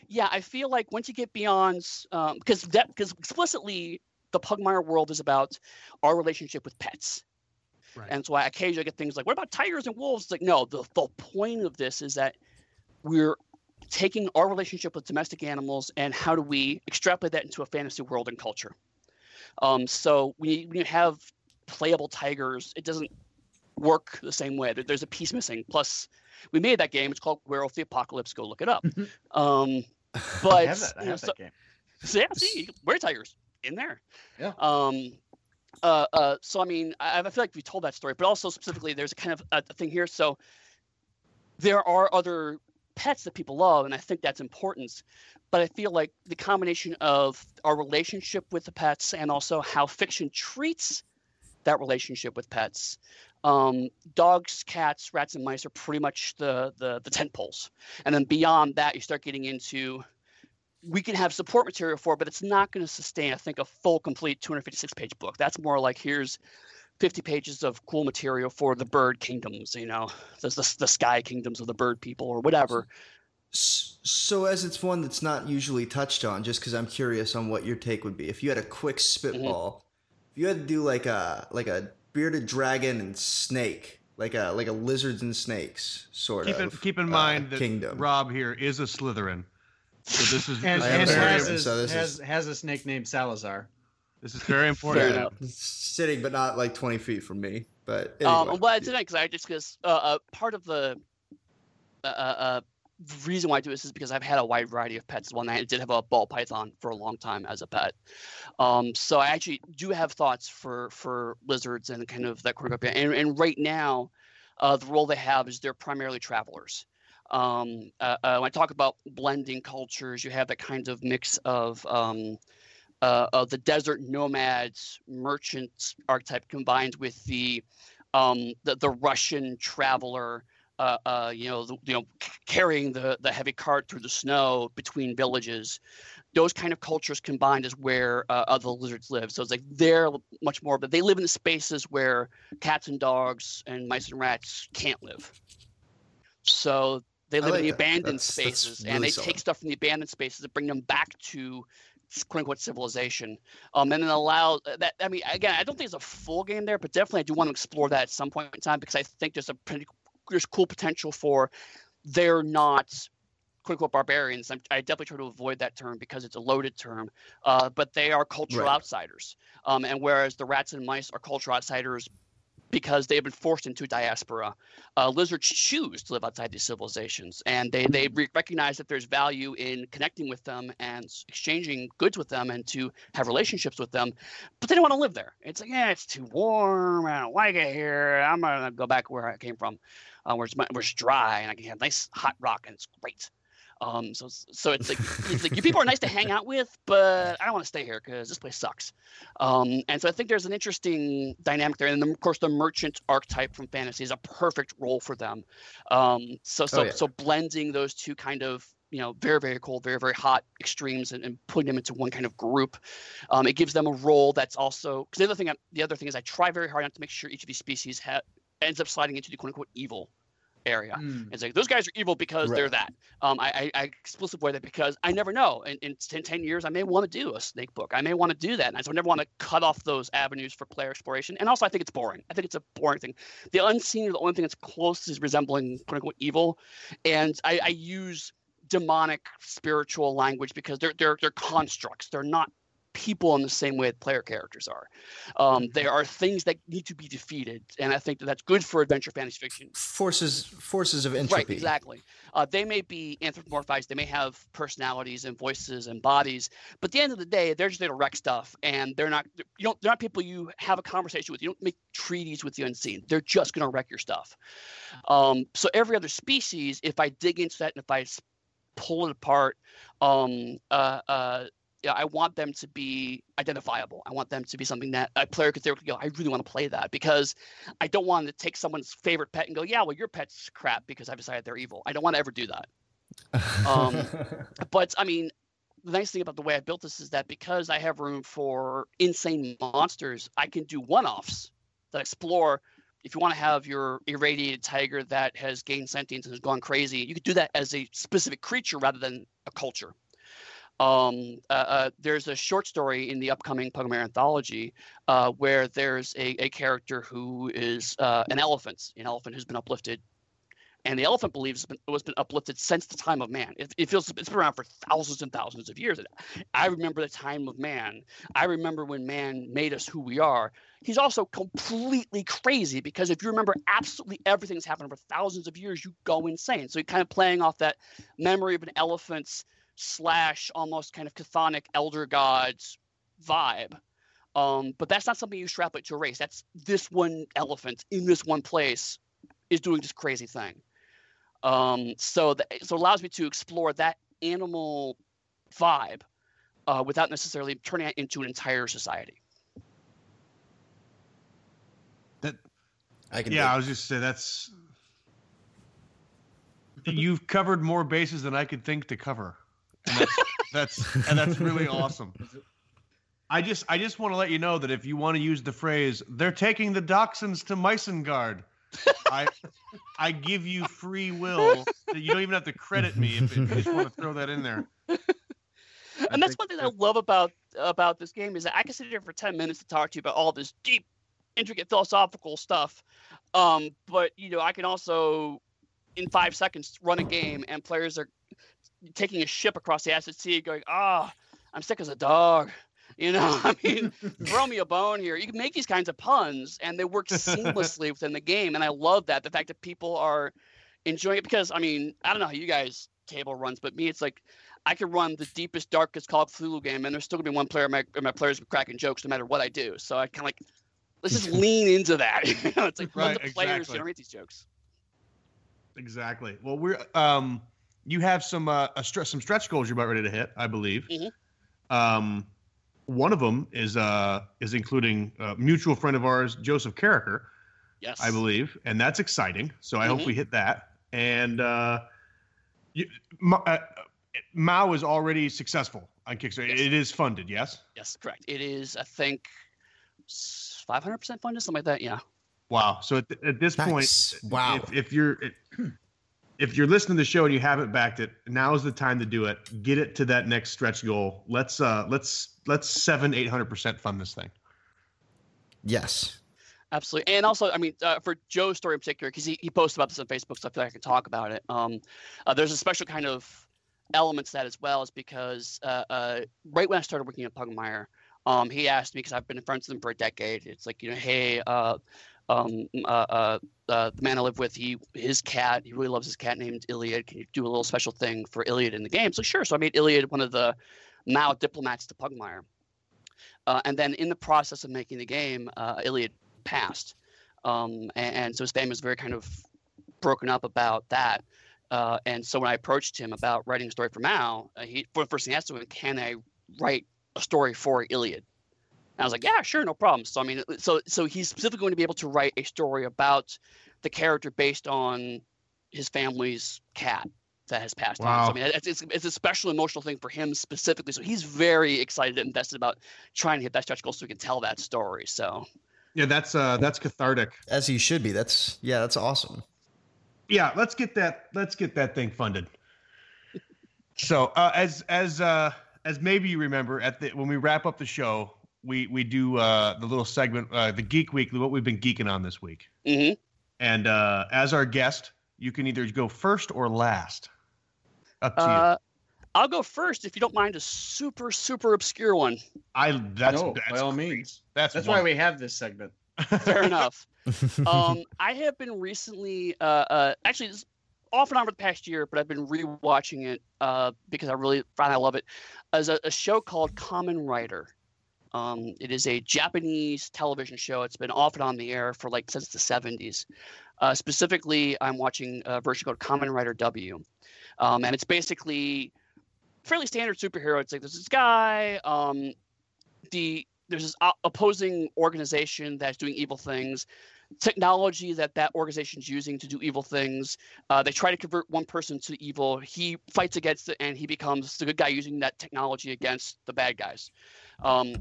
yeah, I feel like once you get beyond, because um, that because explicitly the Pugmire world is about our relationship with pets, Right. and so I occasionally get things like, "What about tigers and wolves?" It's like, no, the the point of this is that we're taking our relationship with domestic animals and how do we extrapolate that into a fantasy world and culture. Um, so when you, when you have playable tigers, it doesn't work the same way. There- There's a piece missing. Plus, we made that game. It's called Werewolf the Apocalypse. Go look it up. um, but I have that. I you know, have so- that game. so yeah, see, you can- were tigers in there. Yeah. Um. Uh. Uh. So I mean, I, I feel like we told that story, but also specifically, there's a kind of a, a thing here. So there are other pets that people love, and I think that's important. But I feel like the combination of our relationship with the pets and also how fiction treats that relationship with pets. Um, dogs, cats, rats, and mice are pretty much the the the tent poles, and then beyond that, you start getting into we can have support material for, but it's not going to sustain, I think, a full, complete 256 page book. That's more like here's 50 pages of cool material for the bird kingdoms, you know, the, the, the sky kingdoms of the bird people or whatever. So, as it's one that's not usually touched on, just because I'm curious on what your take would be, if you had a quick spitball, if you had to do like a like a bearded dragon and snake, like a like a lizards and snakes sort Keep in of keep in uh, mind that kingdom. Rob here is a Slytherin. So this is And, this, and is has, heard a, so this has, is- has a snake named Salazar. this is very Fair important. enough. sitting, but not like 20 feet from me. But Um, anyway. well, I did that because I just because uh, uh, part of the uh, uh, reason why I do this is because I've had a wide variety of pets. One, night I did have a ball python for a long time as a pet. Um, so I actually do have thoughts for for lizards and kind of that cornucopia. And and right now, uh, the role they have is they're primarily travelers. Um, uh, uh, when I talk about blending cultures, you have that kind of mix of um, uh, of the desert nomads, merchants archetype combined with the um, the, the Russian traveler, uh, uh, you know, the, you know, carrying the, the heavy cart through the snow between villages. Those kind of cultures combined is where uh, other lizards live. So it's like they're much more, but they live in spaces where cats and dogs and mice and rats can't live. So they live like in the that. abandoned That's- that's spaces, really and they solid. take stuff from the abandoned spaces and bring them back to quote unquote civilization um, and then allow uh, that. I mean, again, I don't think it's a full game there, but definitely I do want to explore that at some point in time because I think there's a pretty there's cool potential for they're not quote unquote barbarians. I'm, I definitely try to avoid that term because it's a loaded term, uh, but they are cultural Right. outsiders. Um, and whereas the rats and mice are cultural outsiders because they have been forced into diaspora. Uh, lizards choose to live outside these civilizations, and they they re- recognize that there's value in connecting with them and exchanging goods with them and to have relationships with them, but they don't want to live there. It's like, yeah, it's too warm. I don't like it here. I'm gonna go back where I came from, uh, where it's where it's dry and I can have nice hot rock and it's great. Um, so so it's like it's like you people are nice to hang out with, but I don't want to stay here because this place sucks. Um, and so I think there's an interesting dynamic there, and then of course the merchant archetype from fantasy is a perfect role for them. Um, so so yeah. so blending those two kind of you know very very cold, very very hot extremes, and, and putting them into one kind of group, um, it gives them a role that's also because the other thing I, the other thing is I try very hard not to make sure each of these species ha- ends up sliding into the quote unquote evil area. It's like those guys are evil because they're that. Um, I, I, I explicitly avoid that because I never know. In, in 10, 10 years, I may want to do a snake book. I may want to do that. And I so I never want to cut off those avenues for player exploration. And also, I think it's boring. I think it's a boring thing. The unseen is the only thing that's closest resembling quote unquote evil. And I, I use demonic spiritual language because they're they're they're constructs. They're not people in the same way that player characters are. Um, there are things that need to be defeated, and I think that that's good for adventure fantasy fiction. Forces forces of entropy. Right, exactly. Uh, they may be anthropomorphized, they may have personalities and voices and bodies, but at the end of the day, they're just there to wreck stuff, and they're not. You don't. They're not people you have a conversation with. You don't make treaties with the unseen. They're just going to wreck your stuff. Um, so every other species, if I dig into that and if I pull it apart, um, uh, uh, yeah, I want them to be identifiable. I want them to be something that a player could say, "Go, I really want to play that," because I don't want to take someone's favorite pet and go, "Yeah, well, your pet's crap because I've decided they're evil." I don't want to ever do that. Um, But I mean, the nice thing about the way I built this is that because I have room for insane monsters, I can do one-offs that explore. If you want to have your irradiated tiger that has gained sentience and has gone crazy, you could do that as a specific creature rather than a culture. Um, uh, uh, there's a short story in the upcoming Pugmire anthology uh, where there's a, a character who is uh, an elephant, an elephant who's been uplifted and the elephant believes been, was been uplifted since the time of man. It, it feels it's been around for thousands and thousands of years. I remember the time of man. I remember when man made us who we are. He's also completely crazy because if you remember absolutely everything that's happened for thousands of years, you go insane. So you're kind of playing off that memory of an elephant's slash almost kind of chthonic elder gods vibe. Um, but that's not something you extrapolate to a race. That's this one elephant in this one place is doing this crazy thing. Um, so that so it allows me to explore that animal vibe uh, without necessarily turning it into an entire society. That I can. Yeah, dig- I was just say that's you've covered more bases than I could think to cover. And that's, that's and that's really awesome. I just I just want to let you know that if you want to use the phrase "they're taking the dachshunds to Meisengard," I I give you free will. You don't even have to credit me if, if you just want to throw that in there. and that's one thing I love about about this game is that I can sit here for ten minutes to talk to you about all this deep, intricate philosophical stuff. Um, but you know, I can also, in five seconds, run a game and players are taking a ship across the acid sea, going, "Ah, I'm sick as a dog." You know, I mean, throw me a bone here. You can make these kinds of puns, and they work seamlessly within the game, and I love that. The fact that people are enjoying it because, I mean, I don't know how you guys table runs, but me, it's like I could run the deepest, darkest Call of Cthulhu game, and there's still gonna be one player, of my, of my players cracking jokes no matter what I do. So I kind of like let's just lean into that. It's like Right, let the players exactly. generate these jokes. Exactly. Well, we're um, you have some uh, a stre- some stretch goals you're about ready to hit, I believe. Mhm. Um, one of them is uh is including a mutual friend of ours, Joseph Carriker, Yes, I believe, and that's exciting. So I hope Mhm. we hit that. And uh, you, Ma, uh, Mau is already successful on Kickstarter. Yes. It is funded, yes. Yes, correct. It is, I think, 500% funded, something like that. Yeah. Wow. So at, th- at this Nice. point, Wow. if, if you're if you're listening to the show and you haven't backed it, now is the time to do it. Get it to that next stretch goal. Let's uh let's let's seven eight hundred percent fund this thing. Yes. Absolutely. And also, I mean, uh, for Joe's story in particular, because he, he posts about this on Facebook, so I feel like I can talk about it. Um, uh, there's a special kind of element to that as well, is because uh, uh, right when I started working at Pugmire, um, he asked me, because I've been friends with him for a decade, it's like, you know, hey, uh, um, uh, uh, uh, the man I live with, he his cat, he really loves his cat named Iliad. Can you do a little special thing for Iliad in the game? So sure. So I made Iliad one of the Mau diplomats to Pugmire. Uh, and then in the process of making the game, uh, Iliad passed. Um, and, and, so his family was very kind of broken up about that. Uh, and so when I approached him about writing a story for Mau, he for the first thing he asked me, "Can I write a story for Iliad?" And I was like, "Yeah, sure, no problem." So I mean, so so he's specifically going to be able to write a story about the character based on his family's cat that has passed wow. on. So, I mean, it's, it's, it's a special emotional thing for him specifically. So he's very excited and invested about trying to hit that stretch goal so he can tell that story. So yeah, that's uh that's cathartic. As he should be. That's yeah, that's awesome. Yeah, let's get that let's get that thing funded. so uh, as as uh as maybe you remember at the when we wrap up the show, we we do uh the little segment uh the Geek Weekly, what we've been geeking on this week. Mm-hmm. And uh as our guest, you can either go first or last. Up to uh, you. I'll go first if you don't mind a super super obscure one. I that's, no, that's by all means. That's that's why we have this segment. Fair enough. um, I have been recently, uh, uh, actually, this off and on for the past year, but I've been rewatching it uh, because I really find I love it. As a, a show called Kamen Rider. Um, it is a Japanese television show. It's been off and on the air for like since the 70s. Uh, specifically, I'm watching a version called Kamen Rider W. Um, and it's basically fairly standard superhero. It's like there's this guy. Um, the there's this opposing organization that's doing evil things. Technology that that organization's using to do evil things. Uh, they try to convert one person to evil. He fights against it, and he becomes the good guy using that technology against the bad guys. Um,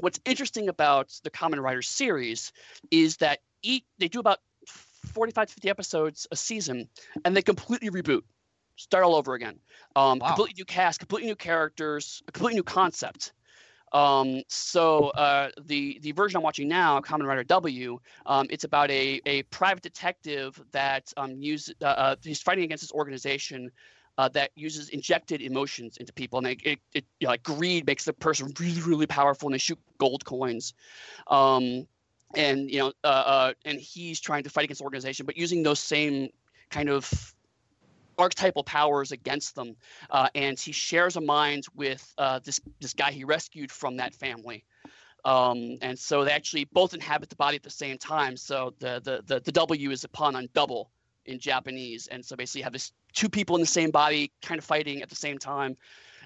what's interesting about the Kamen Rider series is that each, they do about 45 to 50 episodes a season, and they completely reboot start all over again. Um, wow. Completely new cast, completely new characters, a completely new concept. Um, so uh, the the version I'm watching now, Kamen Rider W, um, it's about a, a private detective that um, use uh, uh, he's fighting against this organization uh, that uses injected emotions into people, and it, it, it you know, like greed makes the person really really powerful, and they shoot gold coins. Um, and you know, uh, uh, and he's trying to fight against organization, but using those same kind of archetypal powers against them, uh, and he shares a mind with uh, this this guy he rescued from that family. Um, and so they actually both inhabit the body at the same time. So the the the, the W is a pun on double in Japanese, and so basically you have this two people in the same body kind of fighting at the same time.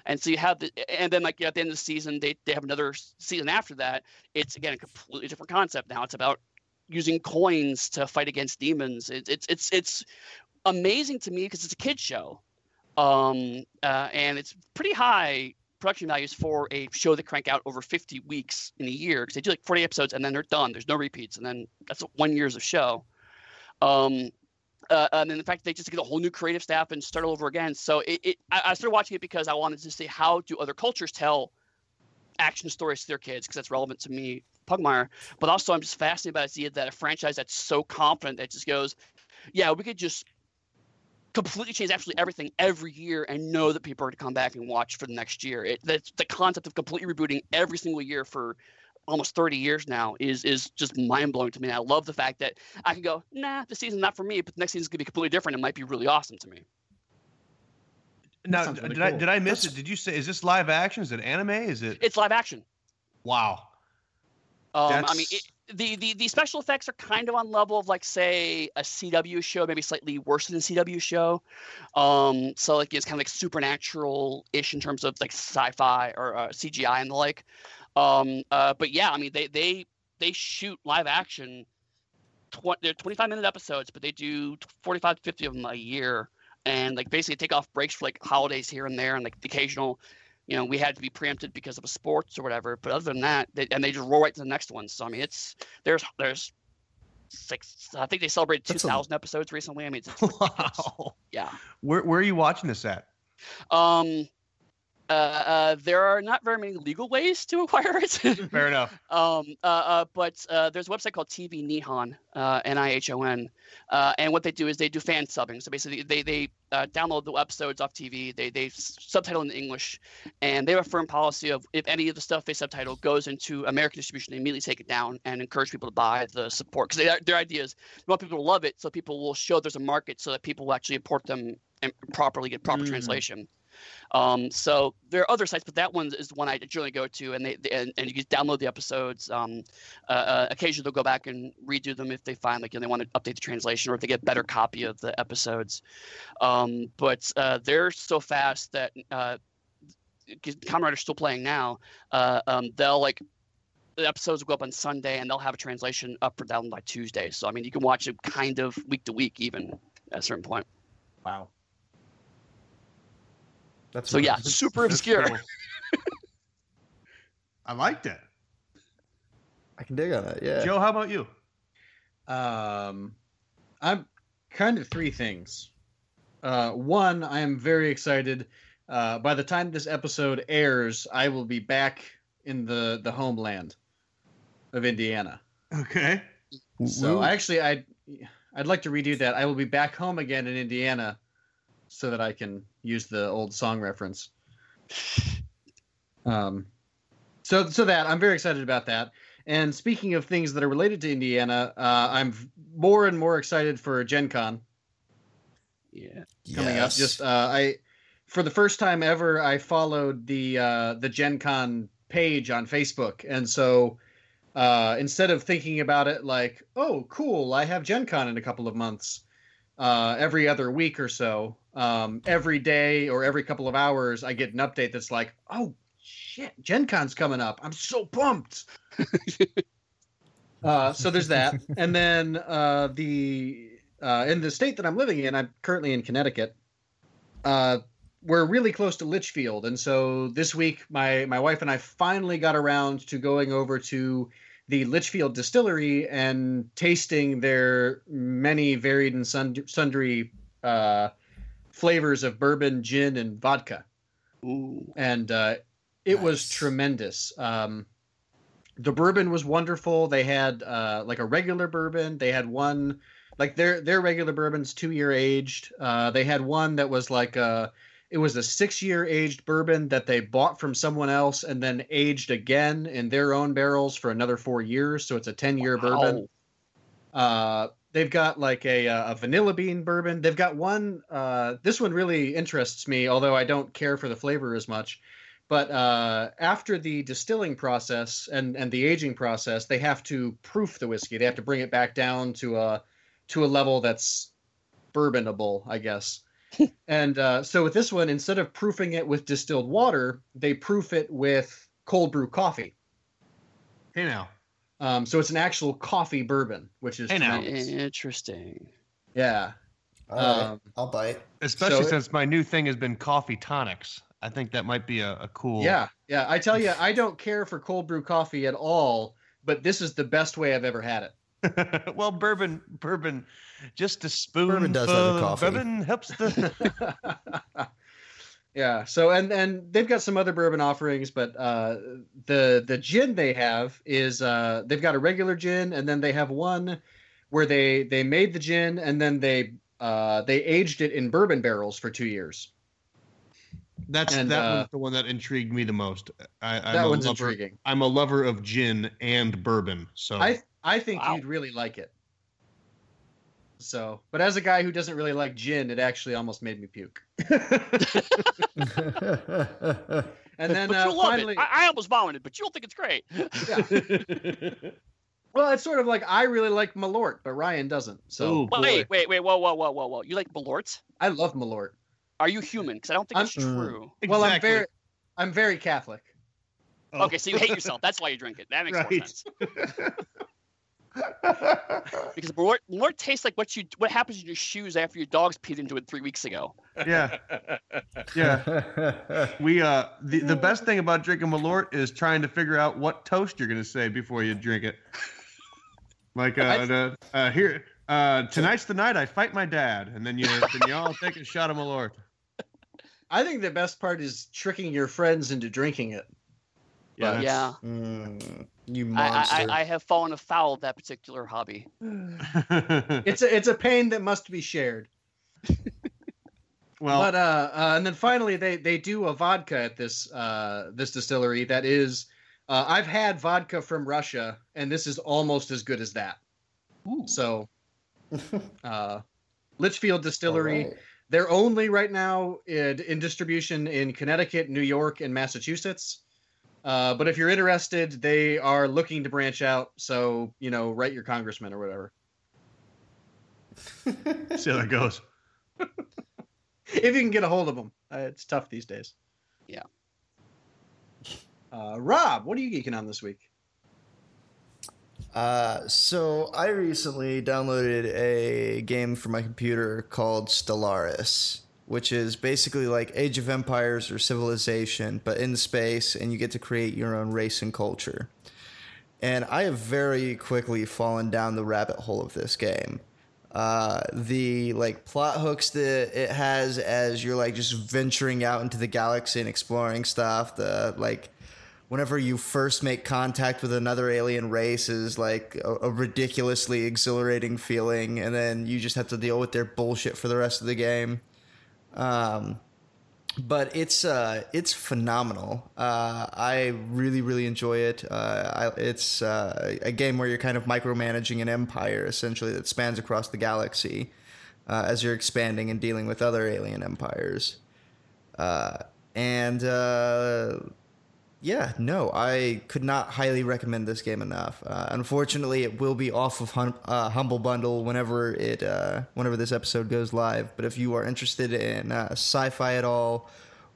And so you have the, and then like at the end of the season, they, they have another season after that. It's again a completely different concept. Now it's about using coins to fight against demons. It's it's it's it's amazing to me because it's a kids show, um, uh, and it's pretty high production values for a show that crank out over 50 weeks in a year because they do like 40 episodes and then they're done. There's no repeats, and then that's one year's of show. Um, uh, and then the fact that they just get a whole new creative staff and start all over again. So it, it I, I started watching it because I wanted to see how do other cultures tell action stories to their kids because that's relevant to me, Pugmire. But also, I'm just fascinated by the idea that a franchise that's so confident that just goes, yeah, we could just completely change absolutely everything every year and know that people are going to come back and watch for the next year. It, that's the concept of completely rebooting every single year for almost 30 years now is is just mind blowing to me. I love the fact that I can go, nah, the season's not for me, but the next season's gonna be completely different. It might be really awesome to me. Now, really did cool. I did I miss That's... it? Did you say is this live action? Is it anime? Is it? It's live action. Wow. Um, I mean, it, the, the the special effects are kind of on level of like say a CW show, maybe slightly worse than a CW show. Um, so like it's kind of like supernatural ish in terms of like sci-fi or uh, CGI and the like. Um, uh, but yeah, I mean they they they shoot live action. Tw- they're 25 minute episodes, but they do 45 to 50 of them a year, and like basically take off breaks for like holidays here and there, and like the occasional you know, we had to be preempted because of a sports or whatever. But other than that, they, and they just roll right to the next one. So I mean, it's there's there's six. I think they celebrated two thousand episodes recently. I mean, wow. Yeah. Where where are you watching this at? Um, uh, uh, there are not very many legal ways to acquire it. Fair enough. um, uh, uh, but uh, there's a website called TV Nihon, uh, N-I-H-O-N, uh, and what they do is they do fan subbing. So basically, they they uh, download the episodes off TV, they they subtitle in English, and they have a firm policy of if any of the stuff they subtitle goes into American distribution, they immediately take it down and encourage people to buy the support because their idea is they want people to love it, so people will show there's a market, so that people will actually import them and properly get proper Mm. translation. Um, so there are other sites, but that one is the one I generally go to, and they, they and, and you can download the episodes. Um, uh, uh, occasionally they'll go back and redo them if they find like you know, they want to update the translation or if they get a better copy of the episodes. Um, but uh, they're so fast that uh, Kamen still playing now. Uh, um, they'll like the episodes will go up on Sunday and they'll have a translation up or down by Tuesday. So I mean you can watch it kind of week to week even at a certain point. Wow. That's So yeah, impressive. super That's obscure. cool. I liked it. I can dig on that. Yeah. Joe, how about you? Um, I'm kind of three things. Uh, one, I am very excited. Uh, by the time this episode airs, I will be back in the the homeland of Indiana. Okay. So actually, I I'd like to redo that. I will be back home again in Indiana, so that I can use the old song reference. Um, so so that I'm very excited about that. And speaking of things that are related to Indiana, uh, I'm v- more and more excited for Gen Con Yeah. coming up. Just uh, I, for the first time ever, I followed the uh, the Gen Con page on Facebook, and so uh, instead of thinking about it like, oh, cool, I have Gen Con in a couple of months, uh, every other week or so, um, every day or every couple of hours, I get an update that's like, oh shit, Gen Con's coming up. I'm so pumped. uh, so there's that, and then uh, the uh, in the state that I'm living in, I'm currently in Connecticut. Uh, we're really close to Litchfield, and so this week, my my wife and I finally got around to going over to the Litchfield Distillery and tasting their many varied and sund- sundry uh, flavors of bourbon, gin, and vodka Ooh. and uh, it was tremendous. Um, the bourbon was wonderful. They had uh, like a regular bourbon. They had one like their their regular bourbon's two year aged. Uh, they had one that was like a it was a six year aged bourbon that they bought from someone else and then aged again in their own barrels for another four years. So it's a ten year bourbon. Uh, they've got like a, uh, a vanilla bean bourbon. They've got one. Uh, this one really interests me, although I don't care for the flavor as much. But uh, after the distilling process and, and the aging process, they have to proof the whiskey. They have to bring it back down to a to a level that's bourbonable, I guess. and uh, so with this one, instead of proofing it with distilled water, they proof it with cold brew coffee. Hey now. Um, so it's an actual coffee bourbon, which is Hey Interesting. Yeah. All right. Um, I'll bite. Especially So- since my new thing has been coffee tonics. I think that might be a, a cool. Yeah, yeah. I tell you, I don't care for cold brew coffee at all, but this is the best way I've ever had it. well, bourbon, bourbon, just a spoon. Bourbon does have the coffee. Bourbon helps the. yeah. So and and they've got some other bourbon offerings, but uh, the the gin they have is uh, they've got a regular gin, and then they have one where they they made the gin and then they uh, they aged it in bourbon barrels for two years. That's And, that uh, one's the one that intrigued me the most. I, I'm that a one's lover, intriguing. I'm a lover of gin and bourbon, so I I think Wow. you'd really like it. So, but as a guy who doesn't really like gin, it actually almost made me puke. And then but uh, love finally, it. I, I almost vomited, but you don't think it's great. well, it's sort of like I really like Malort, but Ryan doesn't. So Ooh, boy. wait, wait, wait, whoa, whoa, whoa, whoa, whoa. You like Malort? I love Malort. Are you human? Because I don't think I'm- it's true. Well, I'm very, I'm very Catholic. Oh. Okay, so you hate yourself. That's why you drink it. That makes more sense. Because Malort, Malort tastes like what you what happens in your shoes after your dogs peed into it three weeks ago. yeah, yeah. We uh, the the best thing about drinking Malort is trying to figure out what toast you're gonna say before you drink it. Like uh, I- the, uh here uh tonight's the night I fight my dad, and then you then you all take a shot of Malort. I think the best part is tricking your friends into drinking it. Yeah, that's- yeah. Mm, you I, monster. I, I have fallen afoul of that particular hobby. It's a it's a pain that must be shared. well, but uh, uh, and then finally they they do a vodka at this uh this distillery that is uh, I've had vodka from Russia and this is almost as good as that. So uh Litchfield Distillery Alright. they're only right now in, in distribution in Connecticut, New York, and Massachusetts. Uh, but if you're interested, they are looking to branch out. So you know, write your congressman or whatever. see how that goes. if you can get a hold of them. Uh, it's tough these days. Yeah. Uh, Rob, what are you geeking on this week? Uh, so I recently downloaded a game for my computer called Stellaris, which is basically like Age of Empires or Civilization, but in space, and you get to create your own race and culture. And I have very quickly fallen down the rabbit hole of this game. Uh, the like plot hooks that it has as you're like just venturing out into the galaxy and exploring stuff. The like whenever you first make contact with another alien race is like a, a ridiculously exhilarating feeling, and then you just have to deal with their bullshit for the rest of the game. Um, but it's uh, it's phenomenal. Uh, I really really enjoy it. Uh, I, it's uh, a game where you're kind of micromanaging an empire essentially that spans across the galaxy uh, as you're expanding and dealing with other alien empires. Uh, and yeah, no, I could not highly recommend this game enough. Uh, unfortunately, it will be off of hum- uh, Humble Bundle whenever it uh, whenever this episode goes live. But if you are interested in uh, sci-fi at all,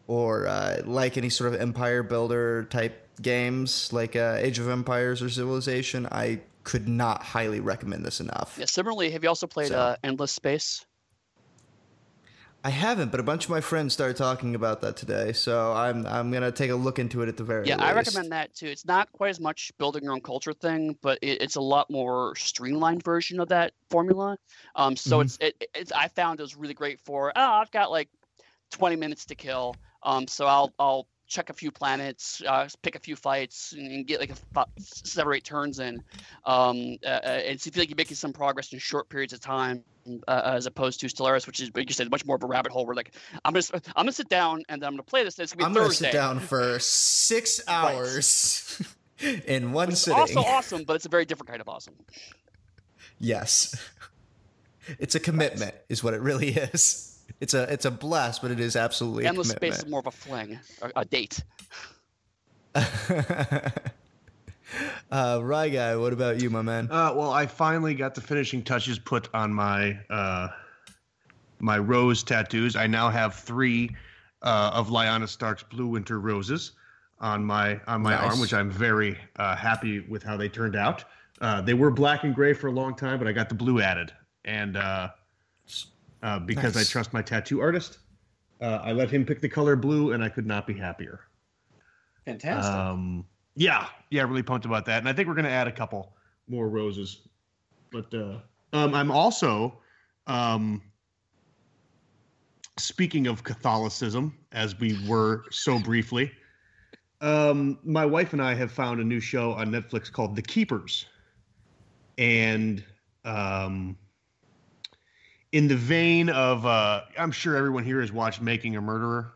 or uh, like any sort of empire builder type games like uh, Age of Empires or Civilization, I could not highly recommend this enough. Yeah, similarly, have you also played So- uh, Endless Space? I haven't, but a bunch of my friends started talking about that today, so I'm I'm gonna take a look into it at the very end. Yeah, least. I recommend that too. It's not quite as much building your own culture thing, but it, it's a lot more streamlined version of that formula. Um, so Mhm. it's it, it's I found it was really great for oh I've got like 20 minutes to kill. Um, so I'll I'll check a few planets, uh, pick a few fights, and, and get like a seven or eight turns in, um, uh, uh, and see if like you're making some progress in short periods of time. Uh, as opposed to Stellaris, which is, like you said, much more of a rabbit hole. Where like I'm gonna, I'm gonna sit down and then I'm gonna play this. And it's gonna be I'm gonna sit down for six hours in one It's sitting. also awesome, but it's a very different kind of awesome. Yes, it's a commitment, is what it really is. It's a it's a blast, but it is absolutely Endless a Space is more of a fling, a, a date. uh, Rye guy, what about you, my man? Uh, well, I finally got the finishing touches put on my uh, my rose tattoos. I now have three uh, of Lyanna Stark's Blue Winter roses on my on my Nice. arm, which I'm very uh, happy with how they turned out. Uh, they were black and gray for a long time, but I got the blue added, and uh, uh, because Nice. I trust my tattoo artist, uh, I let him pick the color blue, and I could not be happier. Fantastic. Um, yeah, yeah, really pumped about that, and I think we're gonna add a couple more roses. But uh, um, I'm also, um, speaking of Catholicism, as we were so briefly, um, my wife and I have found a new show on Netflix called The Keepers, and um, in the vein of, uh, I'm sure everyone here has watched Making a Murderer.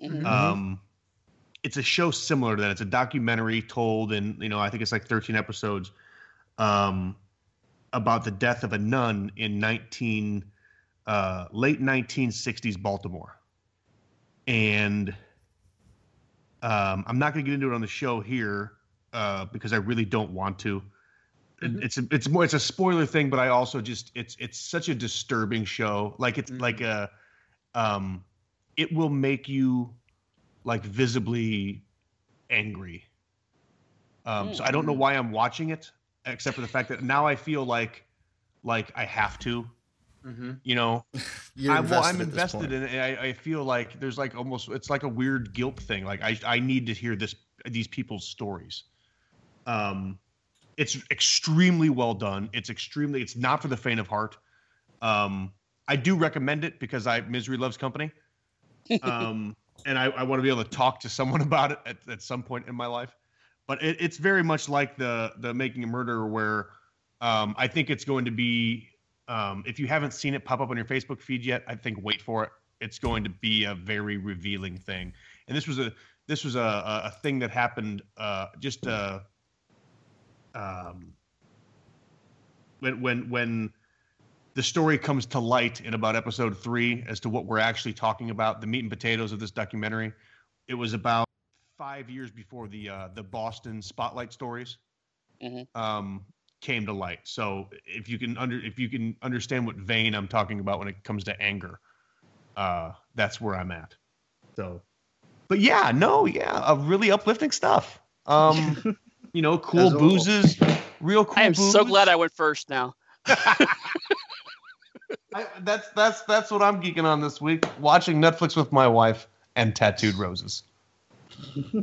Mhm. Um, it's a show similar to that. It's a documentary told in, you know, I think it's like 13 episodes, um, about the death of a nun in 19, uh, late 1960s Baltimore. And um, I'm not going to get into it on the show here uh, because I really don't want to. Mhm. It's a, it's more it's a spoiler thing, but I also just it's it's such a disturbing show. Like it's Mhm. like a um, it will make you like visibly angry. Um, so I don't know why I'm watching it, except for the fact that now I feel like like I have to. hmm You know, I'm, well, invested I'm invested in it. I, I feel like there's like almost it's like a weird guilt thing. Like I I need to hear this these people's stories. Um, it's extremely well done. It's extremely. It's not for the faint of heart. Um, I do recommend it because I misery loves company. um, and I, I want to be able to talk to someone about it at, at some point in my life. But it, it's very much like the the Making a Murderer, where um, I think it's going to be. Um, if you haven't seen it pop up on your Facebook feed yet, I think wait for it. It's going to be a very revealing thing. And this was a this was a a, a thing that happened uh, just uh, um, when when when the story comes to light in about episode three as to what we're actually talking about, the meat and potatoes of this documentary. It was about five years before the uh, the Boston spotlight stories Mhm. um, came to light. So if you can under if you can understand what vein I'm talking about when it comes to anger, uh, that's where I'm at. So, but yeah, no, yeah, uh, really uplifting stuff. Um, you know, cool As a whole. boozes, real cool. I am so glad I went first now. I, that's that's that's what I'm geeking on this week. Watching Netflix with my wife and tattooed roses.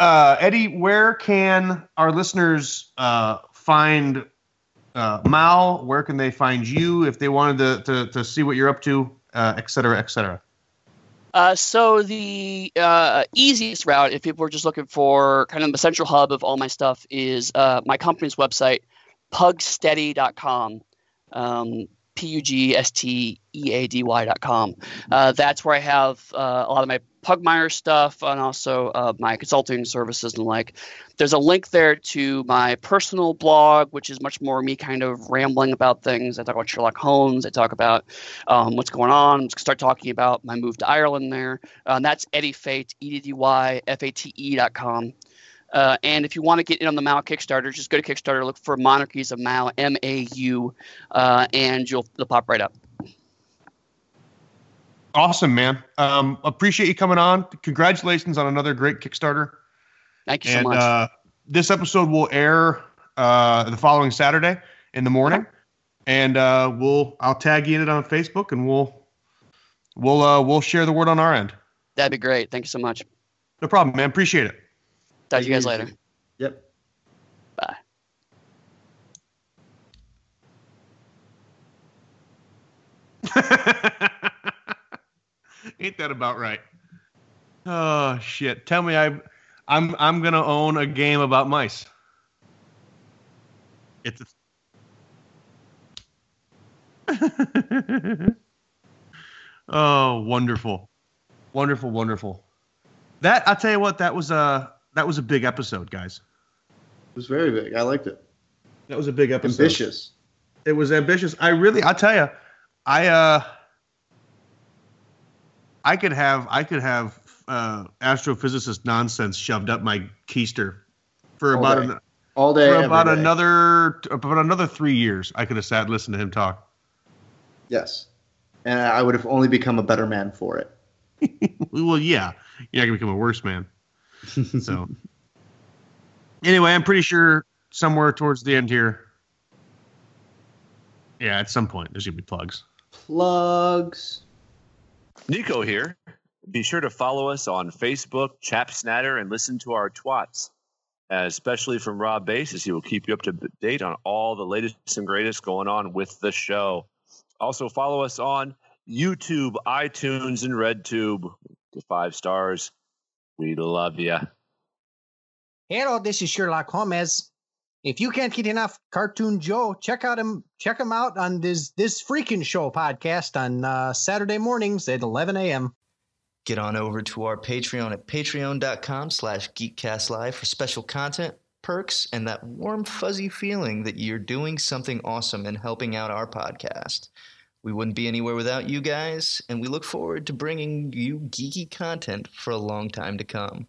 uh, Eddy, where can our listeners uh, find uh, Mal? Where can they find you if they wanted to to, to see what you're up to, uh, et cetera, et cetera? Uh, so the uh, easiest route, if people are just looking for kind of the central hub of all my stuff, is uh, my company's website, pugsteady.com. Um, P-U-G-S-T-E-A-D-Y.com. Uh, that's where I have uh, a lot of my Pugmire stuff and also uh, my consulting services and like. There's a link there to my personal blog, which is much more me kind of rambling about things. I talk about Sherlock Holmes. I talk about um, what's going on. I'm gonna start talking about my move to Ireland there. Uh, that's Eddy Fate, E D D Y F A T E dot com. Uh, and if you want to get in on the Mau Kickstarter, just go to Kickstarter, look for Monarchies of Mau, M A U, uh, and you'll they'll pop right up. Awesome, man. Um, appreciate you coming on. Congratulations on another great Kickstarter. Thank you so much. uh, this episode will air uh, the following Saturday in the morning, and uh, we'll I'll tag you in it on Facebook, and we'll we'll uh, we'll share the word on our end. That'd be great. Thank you so much. No problem, man. Appreciate it. Talk to you guys Easy. later. Yep. Bye. Ain't that about right? Oh shit! Tell me I, I'm I'm gonna own a game about mice. It's a. oh, wonderful, wonderful, wonderful. That I'll tell you what. That was a that was a big episode, guys. It was very big. I liked it. That was a big episode. Ambitious. It was ambitious. I really, I'll tell you, I uh, I could have, I could have uh, astrophysicist nonsense shoved up my keister for All about day. an, All day. for about day. another about another three years. I could have sat and listened to him talk. Yes. And I would have only become a better man for it. well, yeah, you're not gonna become a worse man. So, anyway, I'm pretty sure somewhere towards the end here. Yeah, at some point there's gonna be plugs. Plugs. Nico here. Be sure to follow us on Facebook, Chap Snatter, and listen to our twats. Uh, especially from Rob Basis, he will keep you up to date on all the latest and greatest going on with the show. Also, follow us on YouTube, iTunes, and RedTube. Get five stars. We love you. Hello, this is Sherlock Holmes. If you can't get enough Cartoon Joe, check out him. Check him out on this this freaking show podcast on uh, Saturday mornings at 11 a.m. Get on over to our Patreon at patreon.com slash geekcastlive for special content, perks, and that warm, fuzzy feeling that you're doing something awesome and helping out our podcast. We wouldn't be anywhere without you guys, and we look forward to bringing you geeky content for a long time to come.